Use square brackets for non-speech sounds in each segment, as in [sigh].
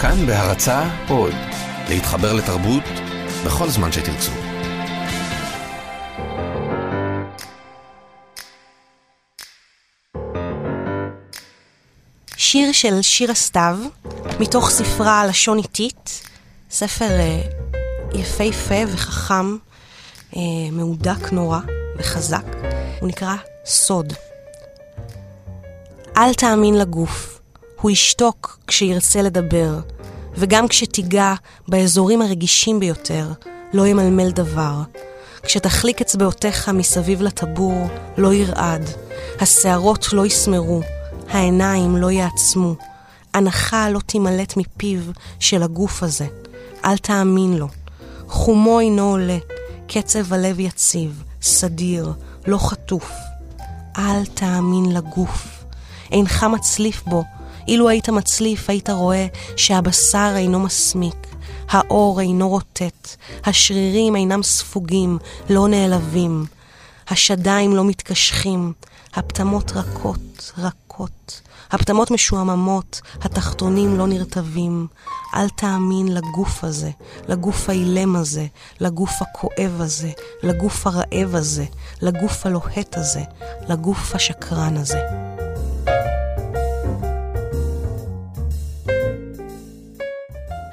כאן בהרצה עוד, להתחבר לתרבות בכל זמן שתרצו. שיר של שירה סתיו, מתוך ספרה לשון איטית, ספר אה, יפהפה וחכם, אה, מהודק נורא וחזק, הוא נקרא סוד. אל תאמין לגוף, הוא ישתוק כשירצה לדבר, וגם כשתיגע באזורים הרגישים ביותר, לא ימלמל דבר. כשתחליק אצבעותיך מסביב לטבור, לא ירעד, השערות לא יסמרו, העיניים לא יעצמו, הנחה לא תימלט מפיו של הגוף הזה. אל תאמין לו. חומו אינו עולה, קצב הלב יציב, סדיר, לא חטוף. אל תאמין לגוף. אינך מצליף בו. אילו היית מצליף, היית רואה שהבשר אינו מסמיק, האור אינו רוטט, השרירים אינם ספוגים, לא נעלבים, השדיים לא מתקשחים, הפטמות רכות, רכות, הפטמות משועממות, התחתונים לא נרטבים. אל תאמין לגוף הזה, לגוף האילם הזה, לגוף הכואב הזה, לגוף הרעב הזה, לגוף הלוהט הזה, לגוף השקרן הזה.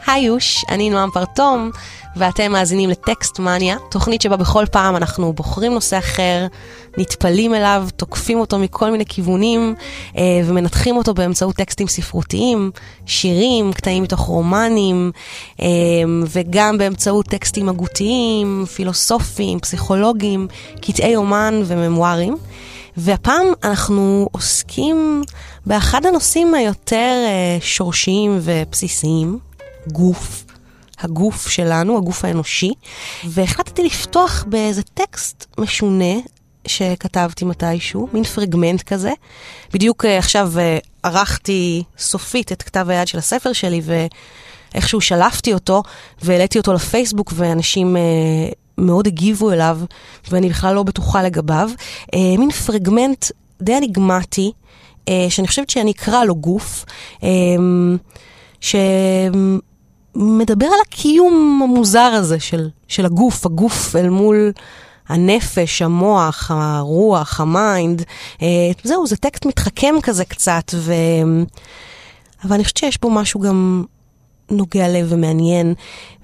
היוש, אני נועם פרטום, ואתם מאזינים לטקסט מניה, תוכנית שבה בכל פעם אנחנו בוחרים נושא אחר, נטפלים אליו, תוקפים אותו מכל מיני כיוונים, אה, ומנתחים אותו באמצעות טקסטים ספרותיים, שירים, קטעים מתוך רומנים, אה, וגם באמצעות טקסטים הגותיים, פילוסופיים, פסיכולוגיים, קטעי אומן וממוארים. והפעם אנחנו עוסקים באחד הנושאים היותר אה, שורשיים ובסיסיים, גוף. הגוף שלנו, הגוף האנושי, והחלטתי לפתוח באיזה טקסט משונה שכתבתי מתישהו, מין פרגמנט כזה. בדיוק עכשיו ערכתי סופית את כתב היד של הספר שלי, ואיכשהו שלפתי אותו, והעליתי אותו לפייסבוק, ואנשים... מאוד הגיבו אליו, ואני בכלל לא בטוחה לגביו. אה, מין פרגמנט די אניגמטי, אה, שאני חושבת שאני אקרא לו גוף, אה, שמדבר על הקיום המוזר הזה של, של הגוף, הגוף אל מול הנפש, המוח, הרוח, ה mind. אה, זהו, זה טקסט מתחכם כזה קצת, ו... אבל אני חושבת שיש בו משהו גם נוגע לב ומעניין,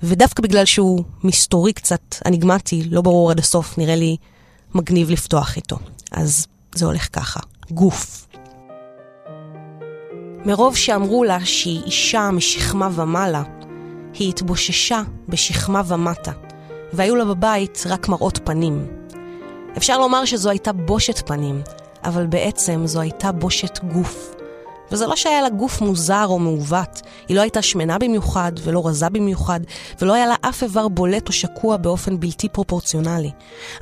ודווקא בגלל שהוא מסתורי קצת, אניגמטי, לא ברור עד הסוף, נראה לי מגניב לפתוח איתו. אז זה הולך ככה, גוף. מרוב שאמרו לה שהיא אישה משכמה ומעלה, היא התבוששה בשכמה ומטה, והיו לה בבית רק מראות פנים. אפשר לומר שזו הייתה בושת פנים, אבל בעצם זו הייתה בושת גוף. וזה לא שהיה לה גוף מוזר או מעוות, היא לא הייתה שמנה במיוחד ולא רזה במיוחד, ולא היה לה אף איבר בולט או שקוע באופן בלתי פרופורציונלי.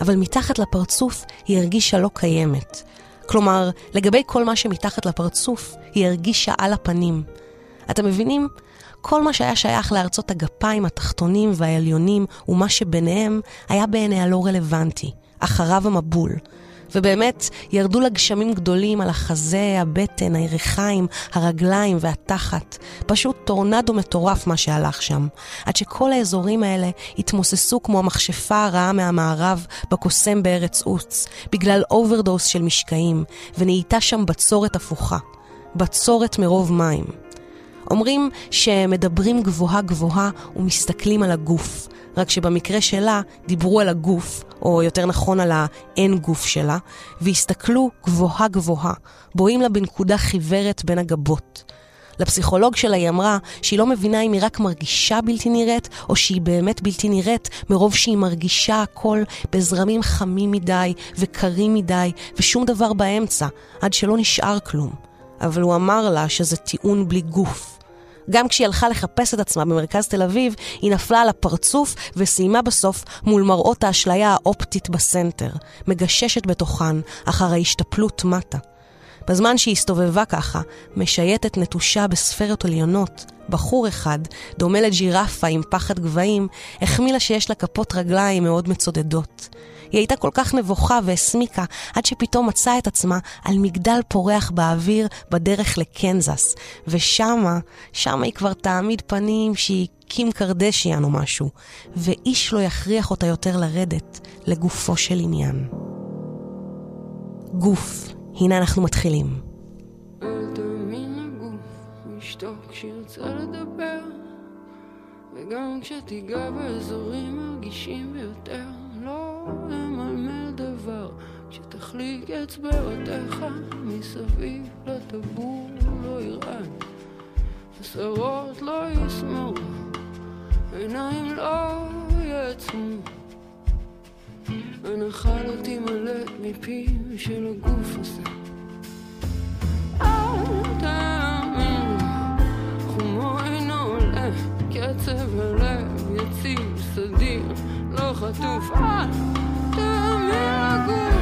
אבל מתחת לפרצוף היא הרגישה לא קיימת. כלומר, לגבי כל מה שמתחת לפרצוף, היא הרגישה על הפנים. אתם מבינים? כל מה שהיה שייך לארצות הגפיים התחתונים והעליונים ומה שביניהם היה בעיניה לא רלוונטי. אחריו המבול. ובאמת, ירדו לה גשמים גדולים על החזה, הבטן, הירכיים, הרגליים והתחת. פשוט טורנדו מטורף מה שהלך שם. עד שכל האזורים האלה התמוססו כמו המכשפה הרעה מהמערב בקוסם בארץ עוץ, בגלל אוברדוז של משקעים, ונהייתה שם בצורת הפוכה. בצורת מרוב מים. אומרים שמדברים גבוהה גבוהה ומסתכלים על הגוף, רק שבמקרה שלה דיברו על הגוף, או יותר נכון על האין גוף שלה, והסתכלו גבוהה גבוהה, בואים לה בנקודה חיוורת בין הגבות. לפסיכולוג שלה היא אמרה שהיא לא מבינה אם היא רק מרגישה בלתי נראית, או שהיא באמת בלתי נראית, מרוב שהיא מרגישה הכל בזרמים חמים מדי וקרים מדי, ושום דבר באמצע, עד שלא נשאר כלום. אבל הוא אמר לה שזה טיעון בלי גוף. גם כשהיא הלכה לחפש את עצמה במרכז תל אביב, היא נפלה על הפרצוף וסיימה בסוף מול מראות האשליה האופטית בסנטר, מגששת בתוכן אחר ההשתפלות מטה. בזמן שהיא הסתובבה ככה, משייטת נטושה בספרת עליונות, בחור אחד, דומה לג'ירפה עם פחד גבהים, החמיא לה שיש לה כפות רגליים מאוד מצודדות. היא הייתה כל כך נבוכה והסמיקה, עד שפתאום מצאה את עצמה על מגדל פורח באוויר בדרך לקנזס. ושמה, שמה היא כבר תעמיד פנים שהיא קים קרדשיאן או משהו, ואיש לא יכריח אותה יותר לרדת לגופו של עניין. גוף, הנה אנחנו מתחילים. וגם כשתיגע באזורים הרגישים ביותר, כשתחליק אצבעותיך מסביב לטבור לא ירעד, השערות לא יסמרו, עיניים לא יעצמו. הנחה לא תימלט מפיו של הגוף הזה. אל תאמין, חומו אינו עולה, קצב הלב יציב, סדיר, לא חטוף. אל תאמין לגוף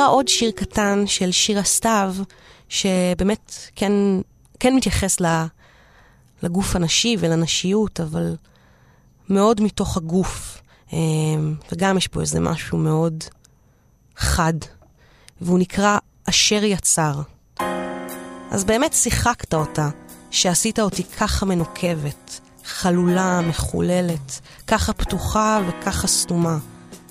אקרא עוד שיר קטן של שירה סתיו, שבאמת כן, כן מתייחס לגוף הנשי ולנשיות, אבל מאוד מתוך הגוף. אמ, וגם יש פה איזה משהו מאוד חד, והוא נקרא אשר יצר. אז באמת שיחקת אותה, שעשית אותי ככה מנוקבת, חלולה, מחוללת, ככה פתוחה וככה סתומה.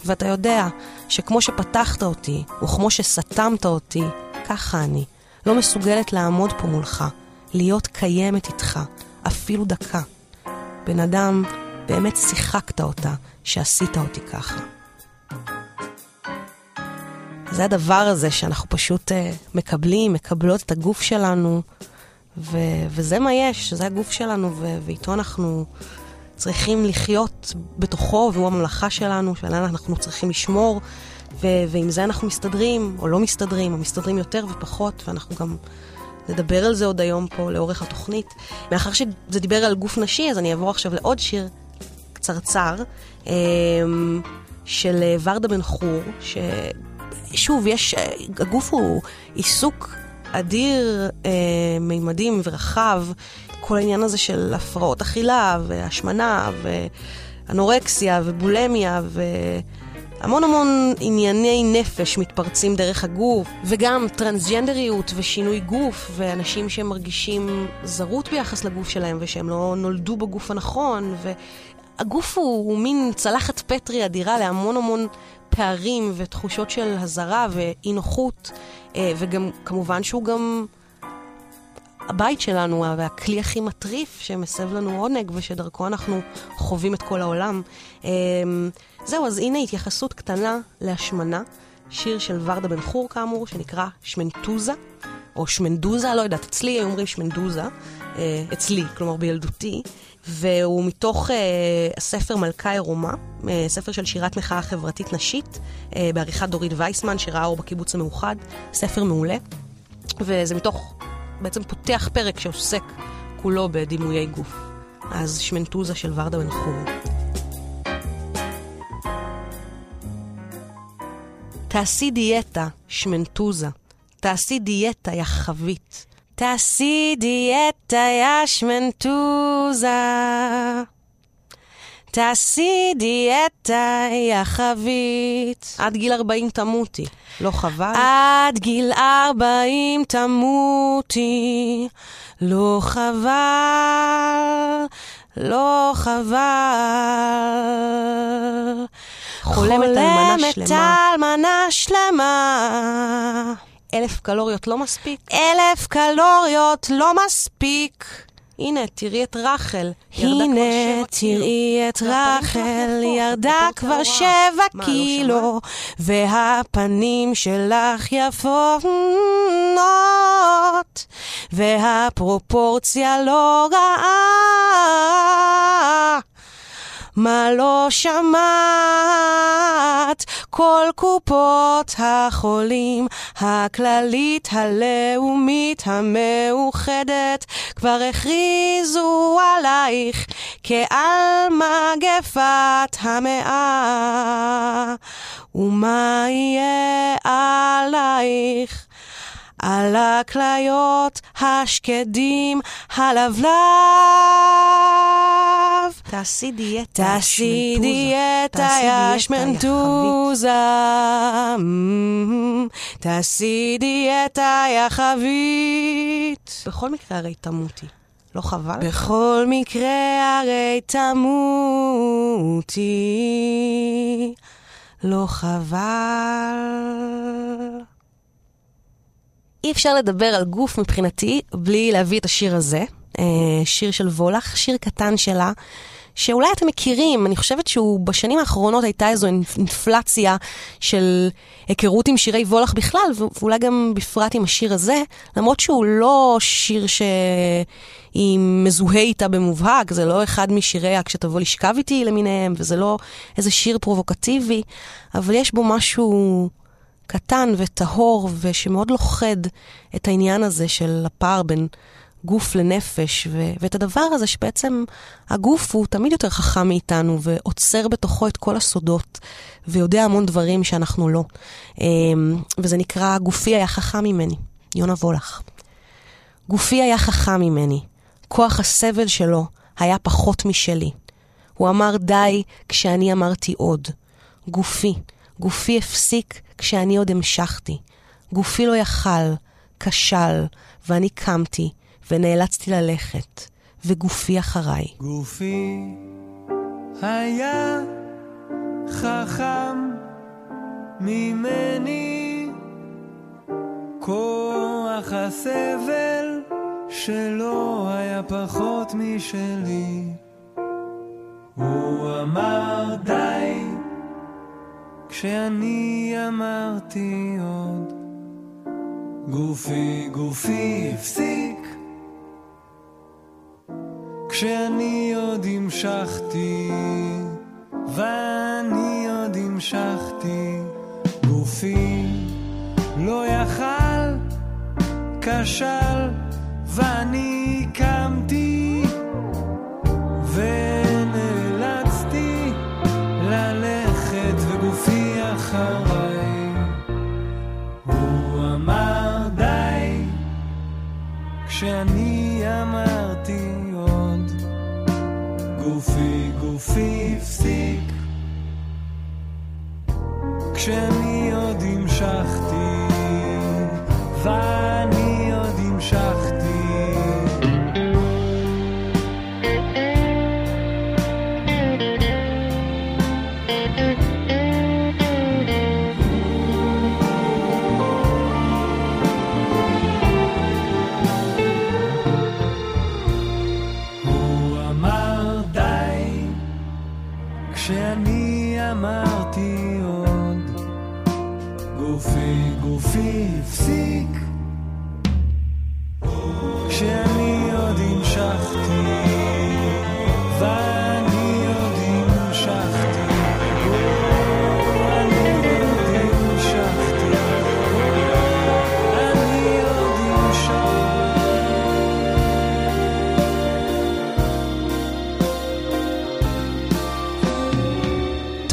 ואתה יודע שכמו שפתחת אותי, וכמו שסתמת אותי, ככה אני. לא מסוגלת לעמוד פה מולך, להיות קיימת איתך, אפילו דקה. בן אדם, באמת שיחקת אותה, שעשית אותי ככה. זה הדבר הזה שאנחנו פשוט uh, מקבלים, מקבלות את הגוף שלנו, ו- וזה מה יש, זה הגוף שלנו, ו- ואיתו אנחנו צריכים לחיות בתוכו, והוא הממלכה שלנו, שעליה אנחנו צריכים לשמור, ו- ועם זה אנחנו מסתדרים, או לא מסתדרים, או מסתדרים יותר ופחות, ואנחנו גם נדבר על זה עוד היום פה לאורך התוכנית. מאחר שזה דיבר על גוף נשי, אז אני אעבור עכשיו לעוד שיר קצרצר, אמ, של ורדה בן חור, ששוב, יש, הגוף הוא עיסוק אדיר, אה, מימדים ורחב. כל העניין הזה של הפרעות אכילה, והשמנה, ואנורקסיה, ובולמיה, והמון המון ענייני נפש מתפרצים דרך הגוף, וגם טרנסג'נדריות ושינוי גוף, ואנשים שמרגישים זרות ביחס לגוף שלהם, ושהם לא נולדו בגוף הנכון, והגוף הוא, הוא מין צלחת פטרי אדירה להמון המון פערים ותחושות של הזרה ואי נוחות, אה, וגם, כמובן שהוא גם... הבית שלנו והכלי הכי מטריף שמסב לנו עונג ושדרכו אנחנו חווים את כל העולם. אמ, זהו, אז הנה התייחסות קטנה להשמנה שיר של ורדה בן חור כאמור, שנקרא שמנטוזה, או שמנדוזה, לא יודעת, אצלי היו אומרים שמנדוזה, אה, אצלי, כלומר בילדותי, והוא מתוך אה, הספר מלכה עירומה, אה, ספר של שירת מחאה חברתית נשית, בעריכת דורית וייסמן, שראה אור בקיבוץ המאוחד, ספר מעולה, וזה מתוך, בעצם פותח פרק שעוסק כולו בדימויי גוף. אז שמנטוזה של ורדה בן חור. תעשי דיאטה, שמנטוזה. תעשי דיאטה, יא חבית. תעשי דיאטה, יא שמנטוזה. תעשי דיאטה, יא חבית. עד גיל 40 תמותי, לא חבל? עד גיל 40 תמותי, לא חבל, לא חבל. חולמת על מנה שלמה. אלף קלוריות לא מספיק? אלף קלוריות לא מספיק. הנה, תראי את רחל. הנה, תראי את רחל, ירדה כבר שבע לא קילו, והפנים שלך יפות, והפרופורציה לא רעה. מה לא שמעת? כל קופות החולים, הכללית, הלאומית, המאוחדת, כבר הכריזו עלייך כעל מגפת המאה. ומה יהיה עלייך? על הכליות, השקדים, הלבלב. תעשי דיאטה, תעשי דיאטה, יש מנטוזה. תעשי דיאטה, יא חבית. בכל מקרה הרי תמותי. לא חבל? בכל מקרה הרי תמותי. לא חבל? אי אפשר לדבר על גוף מבחינתי בלי להביא את השיר הזה, אה, שיר של וולך, שיר קטן שלה. שאולי אתם מכירים, אני חושבת שהוא בשנים האחרונות הייתה איזו אינפלציה של היכרות עם שירי וולך בכלל, ואולי גם בפרט עם השיר הזה, למרות שהוא לא שיר שהיא מזוהה איתה במובהק, זה לא אחד משיריה כשתבוא לשכב איתי למיניהם, וזה לא איזה שיר פרובוקטיבי, אבל יש בו משהו קטן וטהור ושמאוד לוכד את העניין הזה של הפער בין גוף לנפש, ו- ואת הדבר הזה שבעצם הגוף הוא תמיד יותר חכם מאיתנו ועוצר בתוכו את כל הסודות ויודע המון דברים שאנחנו לא. אמ, וזה נקרא גופי היה חכם ממני, יונה וולך. גופי היה חכם ממני, כוח הסבל שלו היה פחות משלי. הוא אמר די כשאני אמרתי עוד. גופי, גופי הפסיק כשאני עוד המשכתי. גופי לא יכל, כשל, ואני קמתי, ונאלצתי ללכת, וגופי אחריי. גופי היה חכם ממני, כוח הסבל שלו היה פחות משלי. הוא אמר די כשאני אמרתי עוד גופי גופי הפסיק. כשאני עוד המשכתי ואני עוד המשכתי גופי לא יכל כשל ואני קמתי. ו... כשאני אמרתי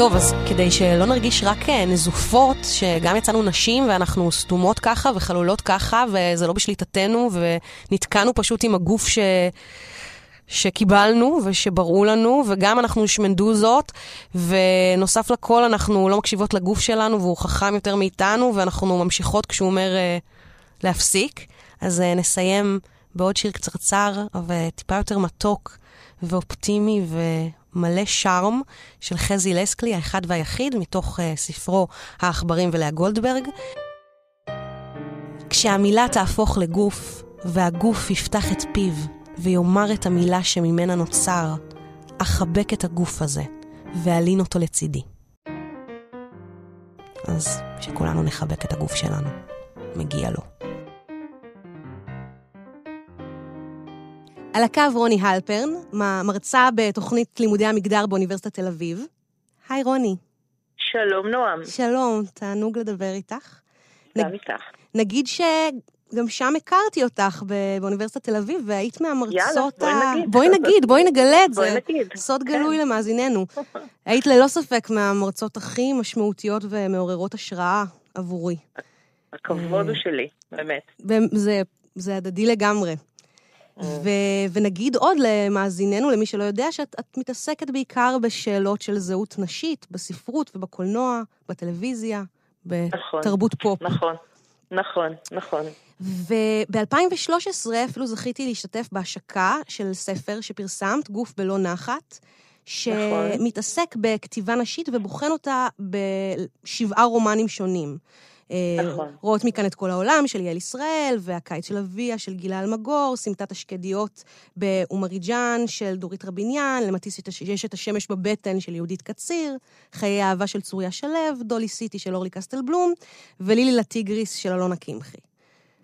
טוב, אז כדי שלא נרגיש רק אה, נזופות, שגם יצאנו נשים ואנחנו סתומות ככה וחלולות ככה, וזה לא בשליטתנו, ונתקענו פשוט עם הגוף ש... שקיבלנו ושבראו לנו, וגם אנחנו שמנדוזות, ונוסף לכל אנחנו לא מקשיבות לגוף שלנו, והוא חכם יותר מאיתנו, ואנחנו ממשיכות כשהוא אומר אה, להפסיק. אז אה, נסיים בעוד שיר קצרצר, וטיפה יותר מתוק ואופטימי ומלא שרם של חזי לסקלי, האחד והיחיד, מתוך אה, ספרו העכברים ולאה גולדברג. כשהמילה תהפוך לגוף, והגוף יפתח את פיו, ויאמר את המילה שממנה נוצר, אחבק את הגוף הזה, ואלין אותו לצידי. אז שכולנו נחבק את הגוף שלנו. מגיע לו. על הקו רוני הלפרן, מרצה בתוכנית לימודי המגדר באוניברסיטת תל אביב. היי רוני. שלום נועם, שלום, תענוג לדבר איתך. גם נג- איתך. נגיד שגם שם הכרתי אותך באוניברסיטת תל אביב, והיית מהמרצות יאללה, בואי נגיד. בואי נגיד, בואי נגלה את [laughs] בואי זה. נגיד. סוד כן. גלוי למאזיננו. [laughs] היית ללא ספק מהמרצות הכי משמעותיות ומעוררות השראה עבורי. הכבוד הוא אה. שלי, באמת. זה, זה הדדי לגמרי. ו, ונגיד עוד למאזיננו, למי שלא יודע, שאת את מתעסקת בעיקר בשאלות של זהות נשית, בספרות ובקולנוע, בטלוויזיה, נכון. בתרבות פופ. נכון, נכון, נכון. וב-2013 אפילו זכיתי להשתתף בהשקה של ספר שפרסמת, גוף בלא נחת, שמתעסק בכתיבה נשית ובוחן אותה בשבעה רומנים שונים. אה, נכון. רואות מכאן את כל העולם של יעל ישראל, והקיץ של אביה של גילה אלמגור, סמטת השקדיות באומריג'אן של דורית רביניאן, למטיס יש את השמש בבטן של יהודית קציר, חיי אהבה של צוריה שלו, דולי סיטי של אורלי קסטלבלום, ולילי לטיגריס של אלונה קמחי.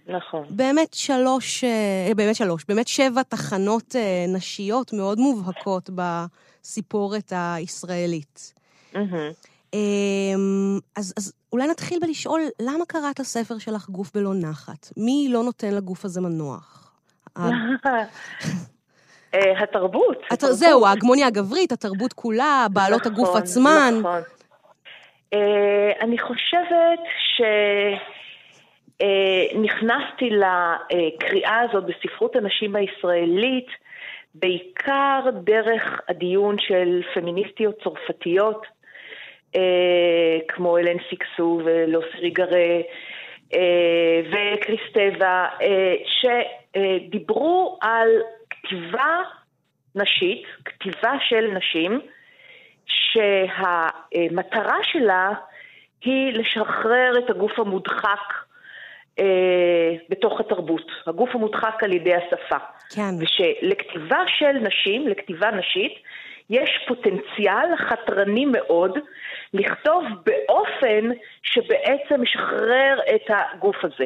נכון. באמת שלוש, אה, באמת שלוש, באמת שבע תחנות אה, נשיות מאוד מובהקות בסיפורת הישראלית. מהמם. אמ, אז, אז אולי נתחיל בלשאול, למה קראת לספר שלך גוף בלא נחת? מי לא נותן לגוף הזה מנוח? [laughs] אה, התרבות. הת- התרבות. זהו, ההגמוניה הגברית, התרבות כולה, בעלות הגוף נכון, עצמן. נכון. אה, אני חושבת שנכנסתי לקריאה הזאת בספרות הנשים הישראלית בעיקר דרך הדיון של פמיניסטיות צרפתיות, אה, כמו אלן סיקסו ולוסי ריגרה אה, וקריסטבה, אה, שדיברו על כתיבה נשית, כתיבה של נשים, שהמטרה שלה היא לשחרר את הגוף המודחק אה, בתוך התרבות, הגוף המודחק על ידי השפה. כן. ושלכתיבה של נשים, לכתיבה נשית, יש פוטנציאל חתרני מאוד לכתוב באופן שבעצם משחרר את הגוף הזה.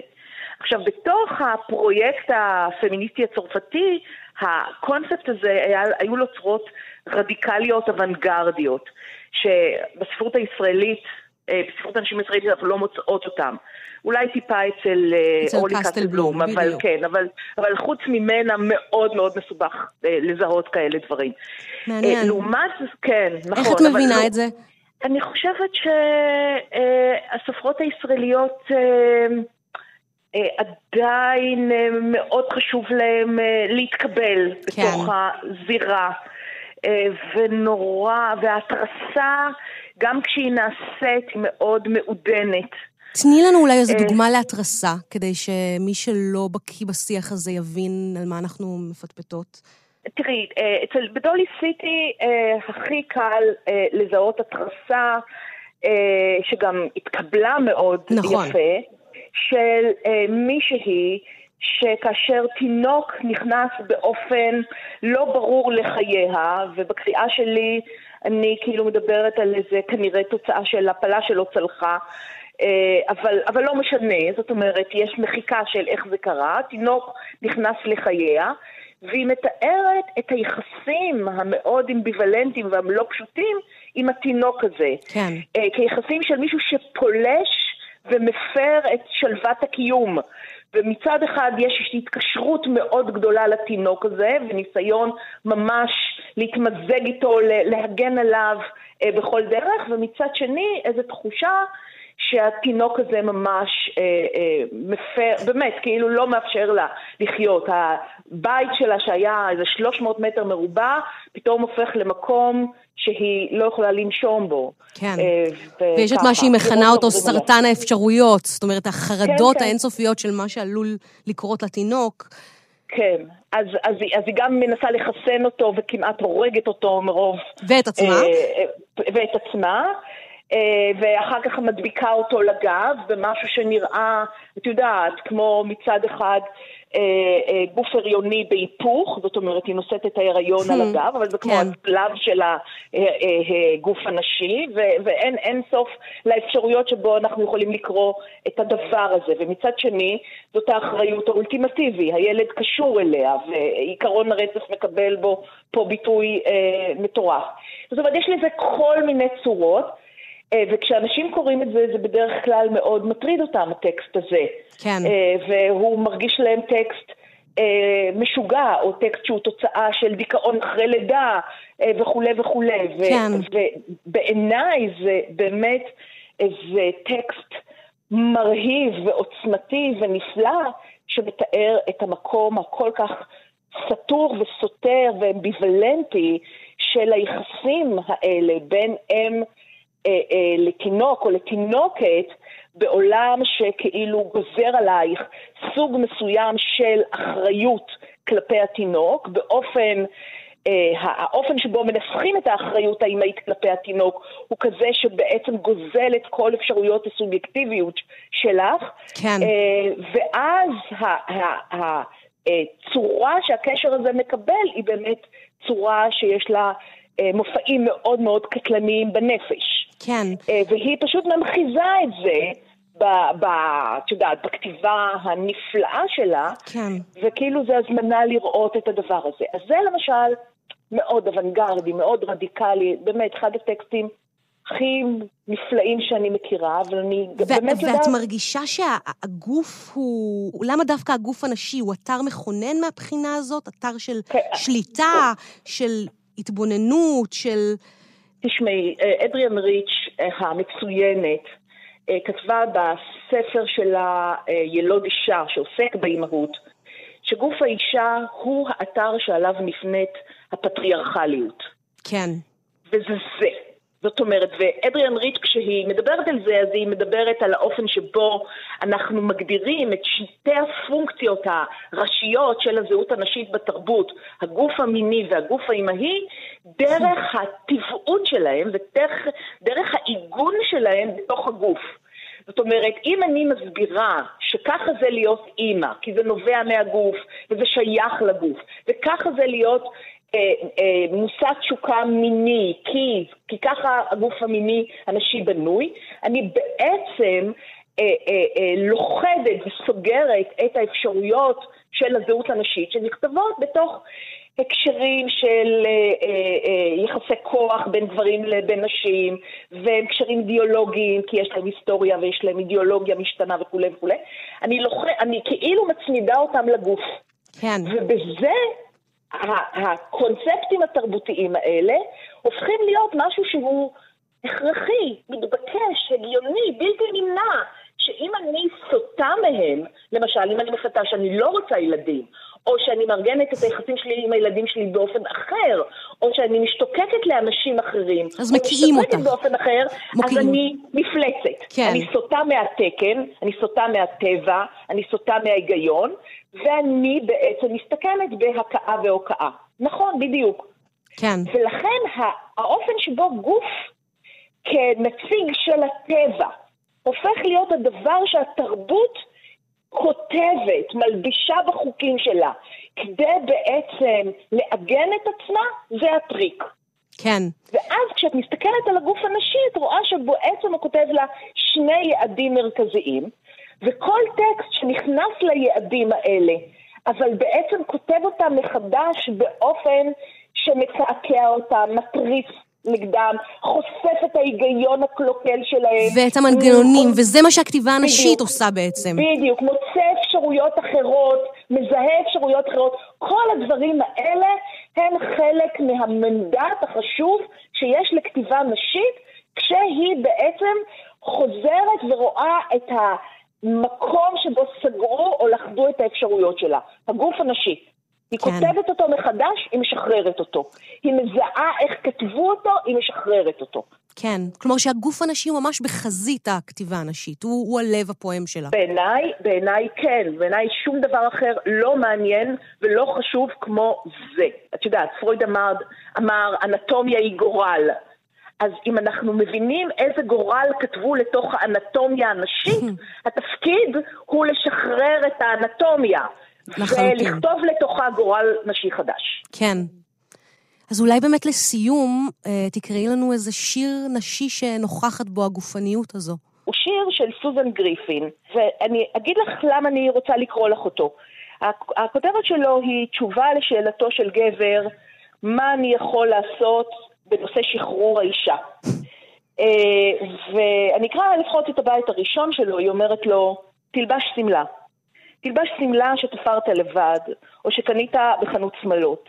עכשיו, בתוך הפרויקט הפמיניסטי הצרפתי, הקונספט הזה, היה, היו לו צורות רדיקליות אוונגרדיות, שבספרות הישראלית, אה, בספרות הנשים הישראלית אנחנו לא מוצאות אותן. אולי טיפה אצל, אה, אצל אורלי קסטלבלום, אבל בדיוק. כן, אבל, אבל חוץ ממנה מאוד מאוד מסובך אה, לזהות כאלה דברים. מעניין. לעומת, כן, נכון. איך את אבל מבינה לא- את זה? אני חושבת שהסופרות הישראליות אה, אה, עדיין אה, מאוד חשוב להן אה, להתקבל כן. בתוך הזירה. אה, ונורא, וההתרסה, גם כשהיא נעשית, היא מאוד מעודנת. תני לנו אולי איזו אה, דוגמה להתרסה, כדי שמי שלא בקיא בשיח הזה יבין על מה אנחנו מפטפטות. תראי, אה, אצל, בדולי סיטי אה, הכי קל אה, לזהות התרסה, שגם התקבלה מאוד נכון. יפה, של מישהי שכאשר תינוק נכנס באופן לא ברור לחייה, ובקריאה שלי אני כאילו מדברת על איזה כנראה תוצאה של הפלה שלא צלחה, אבל, אבל לא משנה, זאת אומרת, יש מחיקה של איך זה קרה, תינוק נכנס לחייה, והיא מתארת את היחסים המאוד אמביוולנטיים והלא פשוטים עם התינוק הזה. כן. אה, כיחסים של מישהו שפולש ומפר את שלוות הקיום. ומצד אחד יש התקשרות מאוד גדולה לתינוק הזה, וניסיון ממש להתמזג איתו, להגן עליו אה, בכל דרך, ומצד שני איזו תחושה שהתינוק הזה ממש אה, אה, מפר, באמת, כאילו לא מאפשר לה לחיות. הבית שלה שהיה איזה 300 מטר מרובע, פתאום הופך למקום שהיא לא יכולה לנשום בו. כן. אה, ויש את מה שהיא מכנה אותו. סרטן האפשרויות, זאת אומרת, החרדות כן, כן. האינסופיות של מה שעלול לקרות לתינוק. כן, אז, אז, אז היא גם מנסה לחסן אותו וכמעט הורגת אותו מרוב... ואת עצמה. אה, אה, ואת עצמה, ואחר כך מדביקה אותו לגב במשהו שנראה, את יודעת, כמו מצד אחד אה, אה, גוף הריוני בהיפוך, זאת אומרת, היא נושאת את ההיריון על הגב, אבל זה כמו כן. הצלב של הגוף הנשי, ואין אין סוף לאפשרויות שבו אנחנו יכולים לקרוא את הדבר הזה. ומצד שני, זאת האחריות האולטימטיבי, הילד קשור אליה, ועיקרון הרצף מקבל בו פה ביטוי אה, מטורף. זאת אומרת, יש לזה כל מיני צורות. אה, וכשאנשים קוראים את זה, זה בדרך כלל מאוד מטריד אותם, הטקסט הזה. כן. אה, והוא מרגיש להם טקסט אה, משוגע, או טקסט שהוא תוצאה של דיכאון אחרי לידה, וכולי וכולי. כן. ובעיניי זה באמת איזה טקסט מרהיב ועוצמתי ונפלא, שמתאר את המקום הכל כך סתור וסותר ואמביוולנטי של היחסים האלה בין אם אה, לתינוק או לתינוקת בעולם שכאילו גוזר עלייך סוג מסוים של אחריות כלפי התינוק, באופן, אה, האופן שבו מנסחים את האחריות האימהית כלפי התינוק הוא כזה שבעצם גוזל את כל אפשרויות הסובייקטיביות שלך. כן. אה, ואז הצורה שהקשר הזה מקבל היא באמת צורה שיש לה אה, מופעים מאוד מאוד קטלניים בנפש. כן. אה, והיא פשוט ממחיזה את זה, ב- ב- את יודעת, בכתיבה הנפלאה שלה, כן. וכאילו זה הזמנה לראות את הדבר הזה. אז זה למשל מאוד אוונגרדי, מאוד רדיקלי, באמת, אחד הטקסטים הכי נפלאים שאני מכירה, אבל אני ו- באמת יודעת... ואת מרגישה שהגוף הוא, למה דווקא הגוף הנשי? הוא אתר מכונן מהבחינה הזאת? אתר של כן. שליטה, של התבוננות, של... תשמעי, אה, אדריאן ריץ' אה, המצוינת אה, כתבה בספר שלה ילוד אישה, שעוסק באימהות, שגוף האישה הוא האתר שעליו נפנית הפטריארכליות. כן. וזה זה. זאת אומרת, ואדריאן ריץ' כשהיא מדברת על זה, אז היא מדברת על האופן שבו אנחנו מגדירים את שתי הפונקציות הראשיות של הזהות הנשית בתרבות, הגוף המיני והגוף האימהי, דרך הטבעות שלהם ודרך דרך העיגון שלהם בתוך הגוף. זאת אומרת, אם אני מסבירה שככה זה להיות אימא, כי זה נובע מהגוף וזה שייך לגוף, וככה זה להיות מושא תשוקה מיני, כי, כי ככה הגוף המיני הנשי בנוי, אני בעצם אה, אה, אה, לוכדת וסוגרת את האפשרויות של הזהות הנשית שנכתבות בתוך הקשרים של אה, אה, אה, יחסי כוח בין גברים לבין נשים, והם קשרים אידיאולוגיים, כי יש להם היסטוריה ויש להם אידיאולוגיה משתנה וכולי וכולי. אני, לוח... אני כאילו מצמידה אותם לגוף. כן. ובזה הקונספטים התרבותיים האלה הופכים להיות משהו שהוא הכרחי, מתבקש, הגיוני, בלתי נמנע. שאם אני סוטה מהם, למשל, אם אני מפתה שאני לא רוצה ילדים, או שאני מארגנת את היחסים שלי עם הילדים שלי באופן אחר, או שאני משתוקקת לאנשים אחרים, אז מקיאים אותך. באופן אחר, מוקיעים. אז אני מפלצת. כן. אני סוטה מהתקן, אני סוטה מהטבע, אני סוטה מההיגיון, ואני בעצם מסתכנת בהכאה והוקעה. נכון, בדיוק. כן. ולכן האופן שבו גוף כנציג של הטבע הופך להיות הדבר שהתרבות כותבת, מלבישה בחוקים שלה, כדי בעצם לעגן את עצמה, זה הטריק. כן. ואז כשאת מסתכלת על הגוף הנשי, את רואה שבעצם הוא כותב לה שני יעדים מרכזיים, וכל טקסט שנכנס ליעדים האלה, אבל בעצם כותב אותם מחדש באופן שמקעקע אותם, מתריס נגדם, חושף את ההיגיון הקלוקל שלהם. ואת המנגנונים, וזה מה שהכתיבה הנשית. עושה בעצם. בדיוק, מוצא אפשרויות אחרות, מזהה אפשרויות אחרות, כל הדברים האלה הם חלק מהמנדט החשוב שיש לכתיבה נשית, כשהיא בעצם חוזרת ורואה את המקום שבו סגרו או לכדו את האפשרויות שלה, הגוף הנשי. היא כן. כותבת אותו מחדש, היא משחררת אותו. היא מזהה איך כתבו אותו, היא משחררת אותו. כן. כלומר שהגוף הנשי הוא ממש בחזית הכתיבה הנשית, הוא, הוא הלב הפועם שלה. בעיניי, בעיניי כן, בעיניי שום דבר אחר לא מעניין ולא חשוב כמו זה. את יודעת, פרויד אמר, אמר אנטומיה היא גורל. אז אם אנחנו מבינים איזה גורל כתבו לתוך האנטומיה הנשית, [laughs] התפקיד הוא לשחרר את האנטומיה. לחלוטין. ולכתוב לתוכה גורל נשי חדש. כן. אז אולי באמת לסיום, אה, תקראי לנו איזה שיר נשי שנוכחת בו הגופניות הזו. הוא שיר של סוזן גריפין, ואני אגיד לך למה אני רוצה לקרוא לך אותו. הכ- הכותרת שלו היא תשובה לשאלתו של גבר, מה אני יכול לעשות בנושא שחרור האישה. אה, ואני אקרא לפחות את הבית הראשון שלו, היא אומרת לו, תלבש שמלה. תלבש שמלה שתפרת לבד, או שקנית בחנות שמלות.